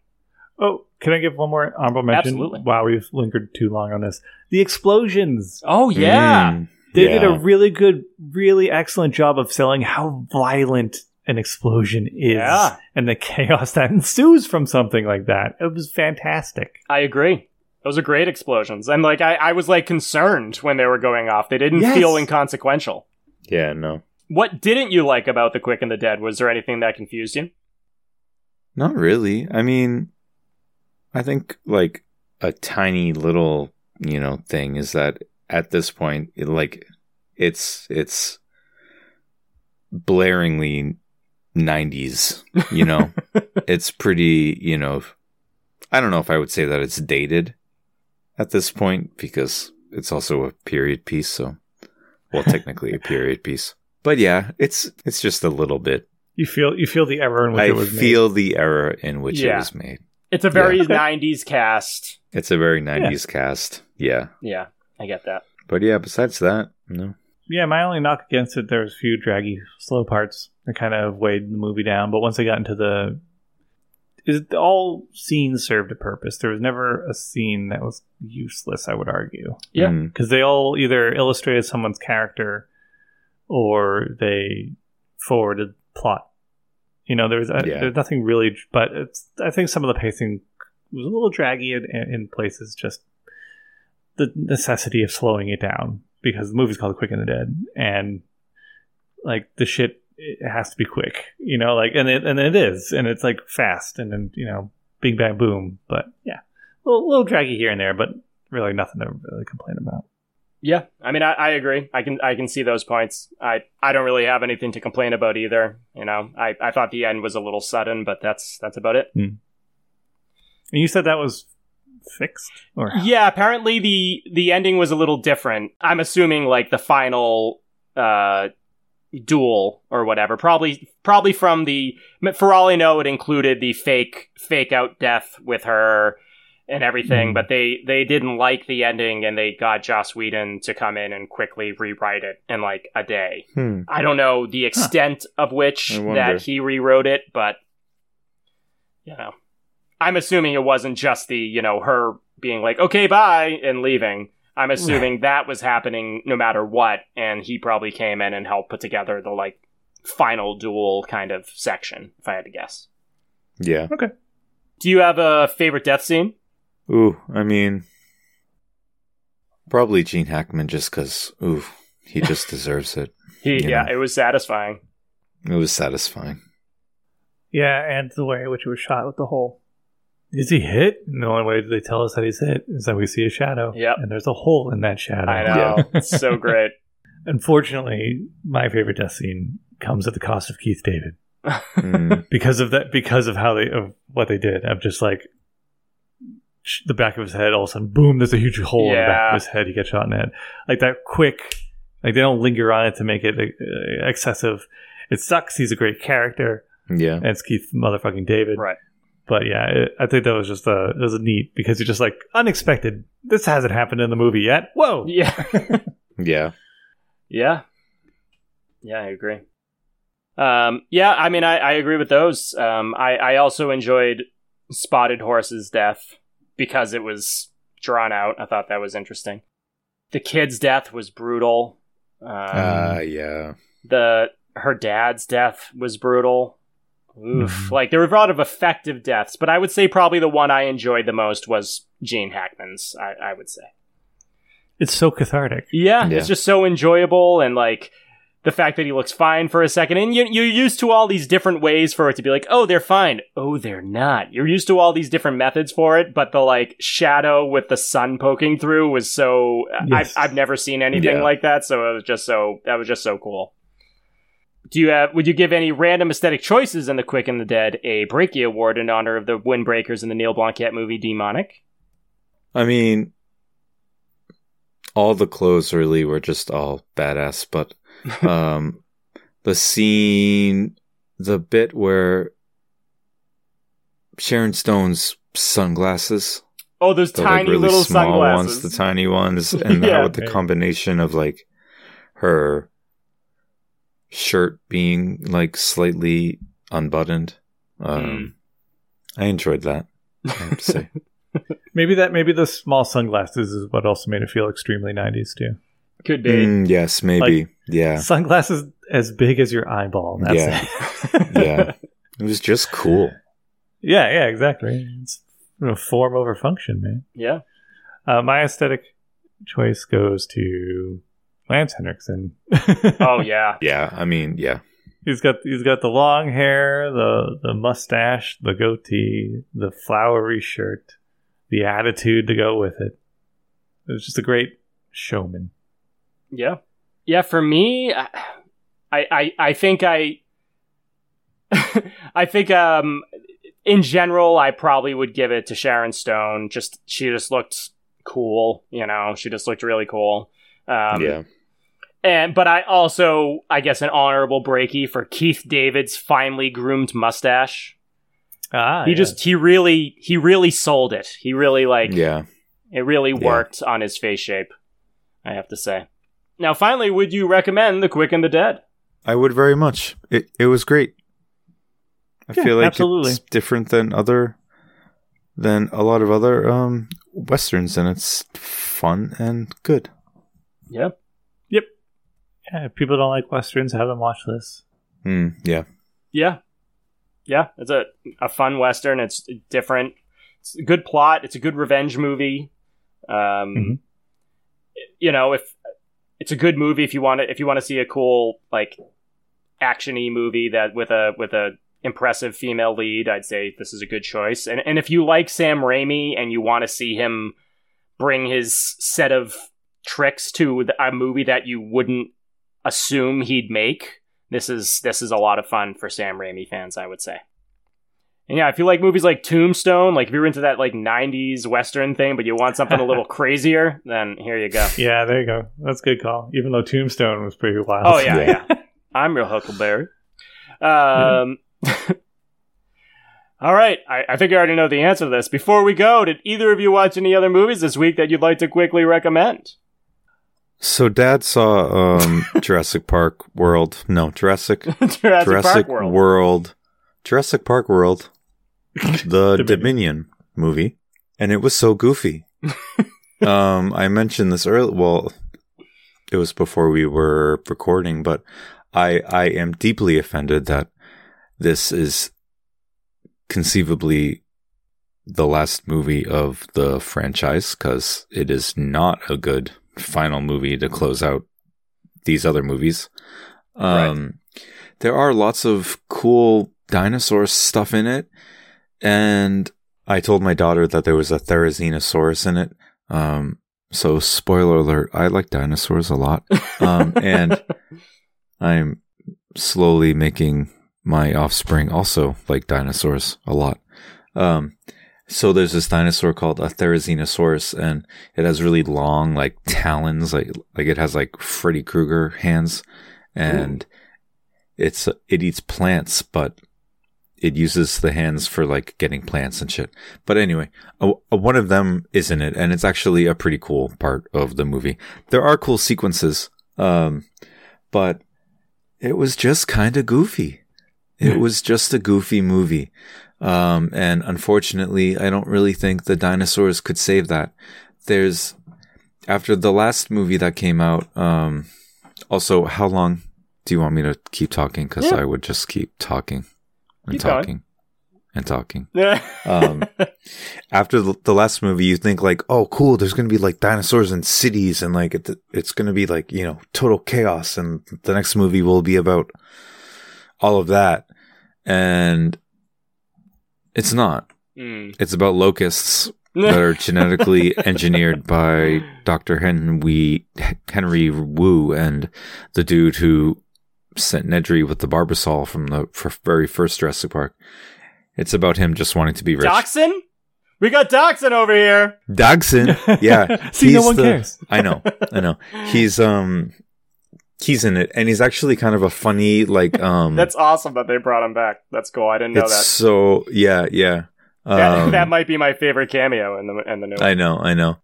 Oh, can I give one more honorable mention? Absolutely. Wow, we've lingered too long on this. The explosions. Oh yeah. Mm, They did a really good, really excellent job of selling how violent an explosion is Yeah. and the chaos that ensues from something like that. It was fantastic. I agree. Those are great explosions. And like I, I was like concerned when they were going off. They didn't Yes. feel inconsequential. Yeah, no. What didn't you like about The Quick and the Dead? Was there anything that confused you? Not really. I mean, I think like a tiny little, you know, thing is that at this point, it, like it's it's blaringly 90s, you know. <laughs> it's pretty, you know, I don't know if I would say that it's dated at this point because it's also a period piece, so well, technically a <laughs> period piece. But yeah, it's it's just a little bit. You feel you feel the error in which I it was made. I feel the era in which Yeah. it was made. It's a very Yeah. 90s cast. It's a very 90s cast. Yeah. Yeah, I get that. But yeah, besides that, no. Yeah, my only knock against it, there was a few draggy, slow parts that kind of weighed the movie down. But once I got into the, is all scenes served a purpose. There was never a scene that was useless. I would argue Yeah. Mm, because they all either illustrated someone's character or they forwarded plot. You know, there's uh, Yeah. there's nothing really, but it's. I think some of the pacing was a little draggy in, in places. Just the necessity of slowing it down because the movie's called Quick and the Dead, and like the shit it has to be quick. You know, like and it and it is, and it's like fast, and then you know, bing bang boom. But yeah, a little, little draggy here and there, but really nothing to really complain about. Yeah, I mean, I, I agree. I can I can see those points. I I don't really have anything to complain about either. You know, I, I thought the end was a little sudden, but that's that's about it. And you said that was fixed, or Yeah, apparently the the ending was a little different. I'm assuming like the final uh duel or whatever. Probably probably from the for all I know it included the fake fake out death with her and everything, Mm. but they they didn't like the ending and they got Joss Whedon to come in and quickly rewrite it in like a day. Hmm. I don't know the extent of which that he rewrote it, but you know, I'm assuming it wasn't just the you know her being like okay bye and leaving. I'm assuming that was happening no matter what, and he probably came in and helped put together the like final duel kind of section. If I had to guess, Yeah. Okay. Do you have a favorite death scene? Ooh, I mean, probably Gene Hackman just because, ooh, He just <laughs> deserves it. He, yeah, know. it was satisfying. It was satisfying. Yeah, and the way in which it was shot with the hole. Is he hit? And the only way they tell us that he's hit is that we see a shadow. Yep. And there's a hole in that shadow. I know. It's so <laughs> great. Unfortunately, my favorite death scene comes at the cost of Keith David. Mm, <laughs> because of that because of how they of what they did of just like the back of his head all of a sudden boom there's a huge hole in the back of his head he gets shot in the head like that quick like they don't linger on it to make it uh, excessive it sucks he's a great character yeah. and it's keith motherfucking david Right. But yeah it, i think that was just a it was neat because you're just like unexpected this hasn't happened in the movie yet whoa Yeah. <laughs> Yeah. Yeah. Yeah, I agree. Um, yeah, I mean, I, I agree with those. Um, I, I also enjoyed Spotted Horse's death because it was drawn out. I thought that was interesting. The kid's death was brutal. Um, Uh, yeah. the her dad's death was brutal. Oof. Mhm. Like there were a lot of effective deaths, but I would say probably the one I enjoyed the most was Gene Hackman's. I, I would say. it's so cathartic Yeah, Yeah. it's just so enjoyable and like the fact that he looks fine for a second and you, you're used to all these different ways for it to be like oh they're fine oh they're not you're used to all these different methods for it but the like shadow with the sun poking through was so Yes. I've, I've never seen anything Yeah. like that so it was just so that was just so cool do you have would you give any random aesthetic choices in the quick and the dead a breaky award in honor of the windbreakers in the neil blomkamp movie demonic I mean, all the clothes really were just all badass, but <laughs> um, the scene, the bit where Sharon Stone's sunglasses, oh those the tiny like really little small sunglasses ones, the tiny ones, <laughs> and Yeah. how with the combination of like her shirt being like slightly unbuttoned. Um, Mm. I enjoyed that. I have to say. <laughs> maybe that maybe the small sunglasses is what also made it feel extremely 90s too could be Mm, yes, maybe. yeah. sunglasses as big as your eyeball. That's Yeah. it. <laughs> yeah. It was just cool. yeah, yeah, exactly. It's you know, form over function, man. yeah Uh, my aesthetic choice goes to Lance Henriksen. <laughs> Oh yeah, Yeah, I mean, yeah. he's got he's got the long hair, the the mustache, the goatee, the flowery shirt, the attitude to go with it. It was just a great showman. yeah, yeah. For me, I, I, I think I, <laughs> I think, um, in general, I probably would give it to Sharon Stone. Just she just looked cool, you know. She just looked really cool. Um, yeah. And but I also, I guess, an honorable breaky for Keith David's finely groomed mustache. Ah, he yeah. just he really he really sold it. He really like Yeah. It really Yeah. worked on his face shape, I have to say. Now, finally, would you recommend The Quick and the Dead? I would very much. It it was great. I Yeah, feel like absolutely. it's different than other than a lot of other um westerns and it's fun and good. Yeah. Yeah, if people don't like westerns, have them watch this. Mm, yeah. Yeah. Yeah. It's a, a fun Western. It's different. It's a good plot. It's a good revenge movie. Um, Mhm. You know, if it's a good movie, if you want to, if you want to see a cool, like, actiony movie that with a, with a, impressive female lead i'd say this is a good choice and and if you like sam raimi and you want to see him bring his set of tricks to a movie that you wouldn't assume he'd make this is this is a lot of fun for Sam Raimi fans, I would say. And yeah, if you like movies like Tombstone, like if you're into that like '90s Western thing, but you want something a little <laughs> crazier, then here you go. Yeah, there you go. That's a good call. Even though Tombstone was pretty wild. Oh yeah, Yeah. yeah. <laughs> I'm real Huckleberry. Um. <laughs> all right, I, I think I already know the answer to this. Before we go, did either of you watch any other movies this week that you'd like to quickly recommend? So dad saw um <laughs> Jurassic Park World. No, Jurassic Jurassic, <laughs> Jurassic Park World. World. Jurassic Park World. <laughs> The Dominion. Dominion movie. And it was so goofy. um I mentioned this earlier well it was before we were recording, but I I am deeply offended that this is conceivably the last movie of the franchise because it is not a good final movie to close out these other movies. Um, There are lots of cool dinosaur stuff in it, and I told my daughter that there was a Therizinosaurus in it. Um, so spoiler alert, I like dinosaurs a lot, um, <laughs> and I'm slowly making my offspring also like dinosaurs a lot. Um, so there's this dinosaur called a Therizinosaurus, and it has really long like talons, like like it has like Freddy Krueger hands, and it's it eats plants, but it uses the hands for like getting plants and shit. But anyway, a, a- one of them is in it, and it's actually a pretty cool part of the movie. There are cool sequences, um, but it was just kind of goofy. It was just a goofy movie. Um, and unfortunately, I don't really think the dinosaurs could save that. There's, after the last movie that came out, um, also, how long do you want me to keep talking? Because Yeah. I would just keep talking and Keep going. talking and talking. Yeah. Um, <laughs> after the, the last movie, you think like, oh, cool, there's going to be like dinosaurs and cities and like it, it's going to be like, you know, total chaos. And the next movie will be about all of that. And it's not. Mm. It's about locusts that are <laughs> genetically engineered by Dr. Henry, Henry Wu and the dude who sent Nedry with the Barbasol from the f- very first Jurassic Park. It's about him just wanting to be rich. Dodgson? We got Dodgson over here. Dodgson, <laughs> yeah. See, no one the- cares. I know, I know. He's um, he's in it, and he's actually kind of a funny, like <laughs> um. That's awesome that they brought him back. That's cool. I didn't know it's that. so yeah, yeah. That, <laughs> Um, that might be my favorite cameo in the in the new one. I know, I know.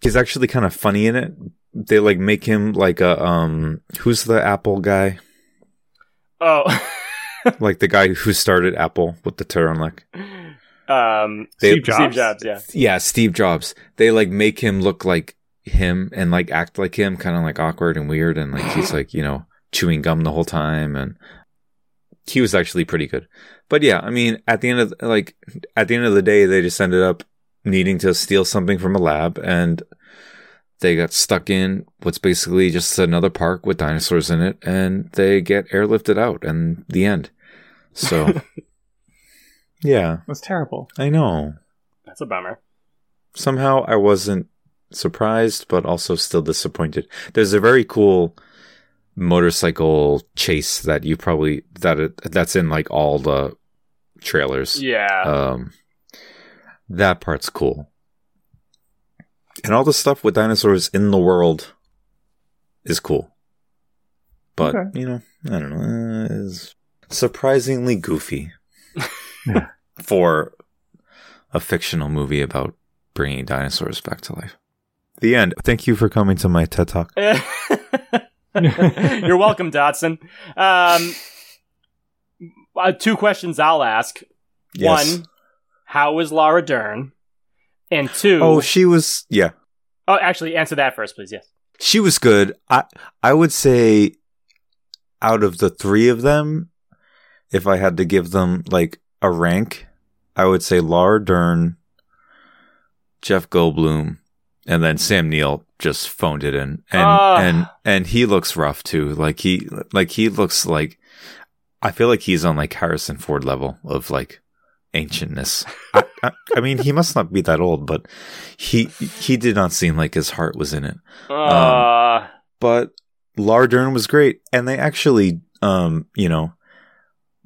He's actually kind of funny in it. They like make him like a um. Who's the Apple guy? Oh, <laughs> Like the guy who started Apple with the turtleneck. um, They- Steve Jobs. Steve Jobs, yeah. Yeah, Steve Jobs. They like make him look like him and like act like him, kind of like awkward and weird, and like he's <laughs> like you know chewing gum the whole time, and he was actually pretty good. But yeah, I mean, at the end of like at the end of the day, they just ended up needing to steal something from a lab, and they got stuck in what's basically just another park with dinosaurs in it, and they get airlifted out, and the end. So, <laughs> yeah, It was terrible. I know That's a bummer. somehow I wasn't surprised, but also still disappointed. There's a very cool motorcycle chase that you probably that it, that's in like all the trailers. Yeah. Um, that part's cool, and all the stuff with dinosaurs in the world is cool. But Okay. you know, I don't know, uh, it's surprisingly goofy <laughs> for a fictional movie about bringing dinosaurs back to life. The end. Thank you for coming to my TED Talk. <laughs> You're welcome, Dodgson. Um, uh, two questions I'll ask. Yes. One, was Laura Dern? And two, Oh, she was yeah. oh, actually, answer that first, please. Yes. She was good. I I would say out of the three of them, if I had to give them like a rank, I would say Laura Dern, Jeff Goldblum, and then Sam Neill just phoned it in. And Ah. and and he looks rough too. Like he like he looks like I feel like he's on like Harrison Ford level of like ancientness. I, I, I mean, he must not be that old, but he he did not seem like his heart was in it Uh, but Laura Dern was great, and they actually, um, you know,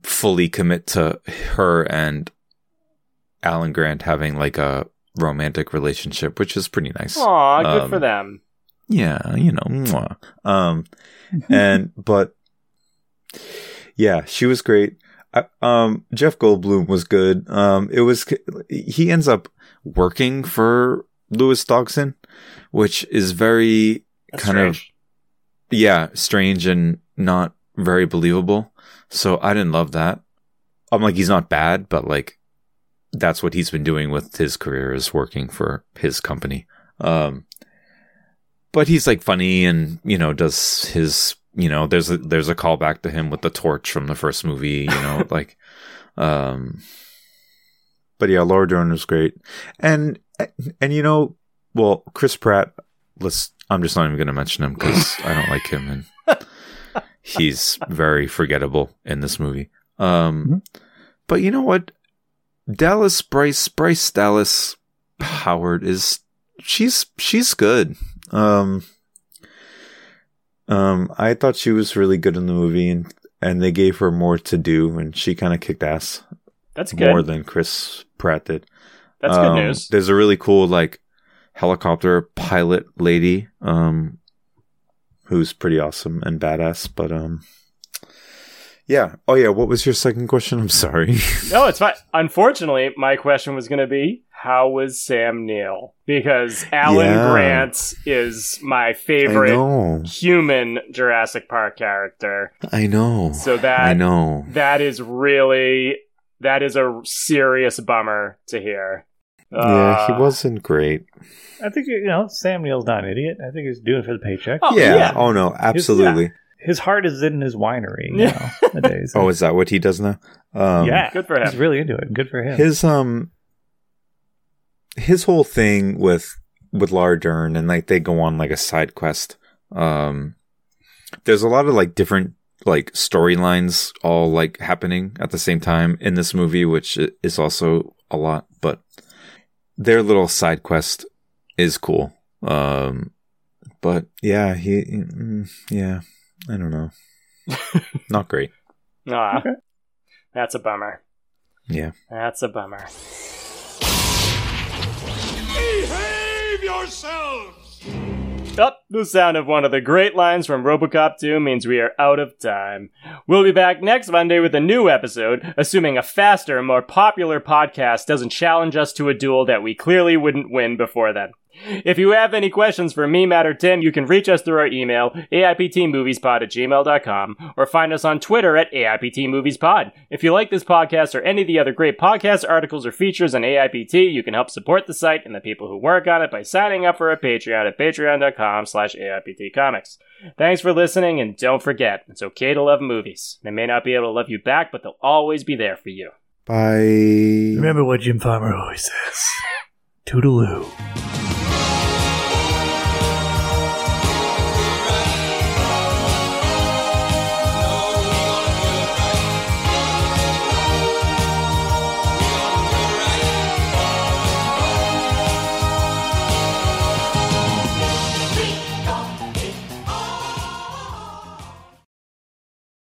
fully commit to her and Alan Grant having like a romantic relationship, which is pretty nice. aw, good Um, for them. Yeah, you know, mwah. um, and <laughs> but yeah, she was great. I, um, Jeff Goldblum was good. Um, it was he ends up working for Lewis Dodgson, which is very That's kind of yeah, strange and not very believable. So I didn't love that. I'm like, he's not bad, but like, that's what he's been doing with his career is working for his company. Um, but he's like funny and, you know, does his, you know, there's a, there's a callback to him with the torch from the first movie, you know, <laughs> like, um, but yeah, Laura Dern was great. And, and, you know, well, Chris Pratt, let's, I'm just not even going to mention him because <laughs> I don't like him, and he's very forgettable in this movie. Um, Mhm. but you know what? Dallas Bryce Bryce Dallas Howard is she's she's good. Um, um, I thought she was really good in the movie, and and they gave her more to do, and she kind of kicked ass That's good. more than Chris Pratt did. That's Um, good news. There's a really cool like helicopter pilot lady, um, who's pretty awesome and badass. But um, yeah. Oh yeah. What was your second question? I'm sorry. <laughs> No, it's fine. Unfortunately, my question was going to be how was Sam Neill? Because Alan Yeah. Grant is my favorite human Jurassic Park character. I know. So that I know. that is really that is a serious bummer to hear. yeah, he Uh, wasn't great. I think you know Sam Neill's not an idiot. I think he's doing it for the paycheck. Oh, yeah. yeah. Oh no. Absolutely. His heart is in his winery Yeah. nowadays. <laughs> Oh, is that what he does now? Um, yeah, Good for him. He's really into it. Good for him. his um his whole thing with with Laura Dern and like they go on like a side quest. Um there's a lot of like different like storylines all like happening at the same time in this movie, which is also a lot, but their little side quest is cool. Um but yeah, he mm, yeah, I don't know. <laughs> Not great. Aw. Okay. That's a bummer. Yeah. That's a bummer. Behave yourselves! Up, the sound of one of the great lines from Robocop 2 means we are out of time. We'll be back next Monday with a new episode, assuming a faster more popular podcast doesn't challenge us to a duel that we clearly wouldn't win before then. If you have any questions for me, Matt, or Tim, you can reach us through our email, AIPTmoviespod at gmail.com, or find us on Twitter at AIPTmoviespod. If you like this podcast or any of the other great podcasts, articles or features on AIPT, you can help support the site and the people who work on it by signing up for a Patreon at patreon.com slash AIPTcomics. Thanks for listening, and don't forget, it's okay to love movies. They may not be able to love you back, but they'll always be there for you. Bye. Remember what Jim Farmer always says. <laughs> Toodaloo.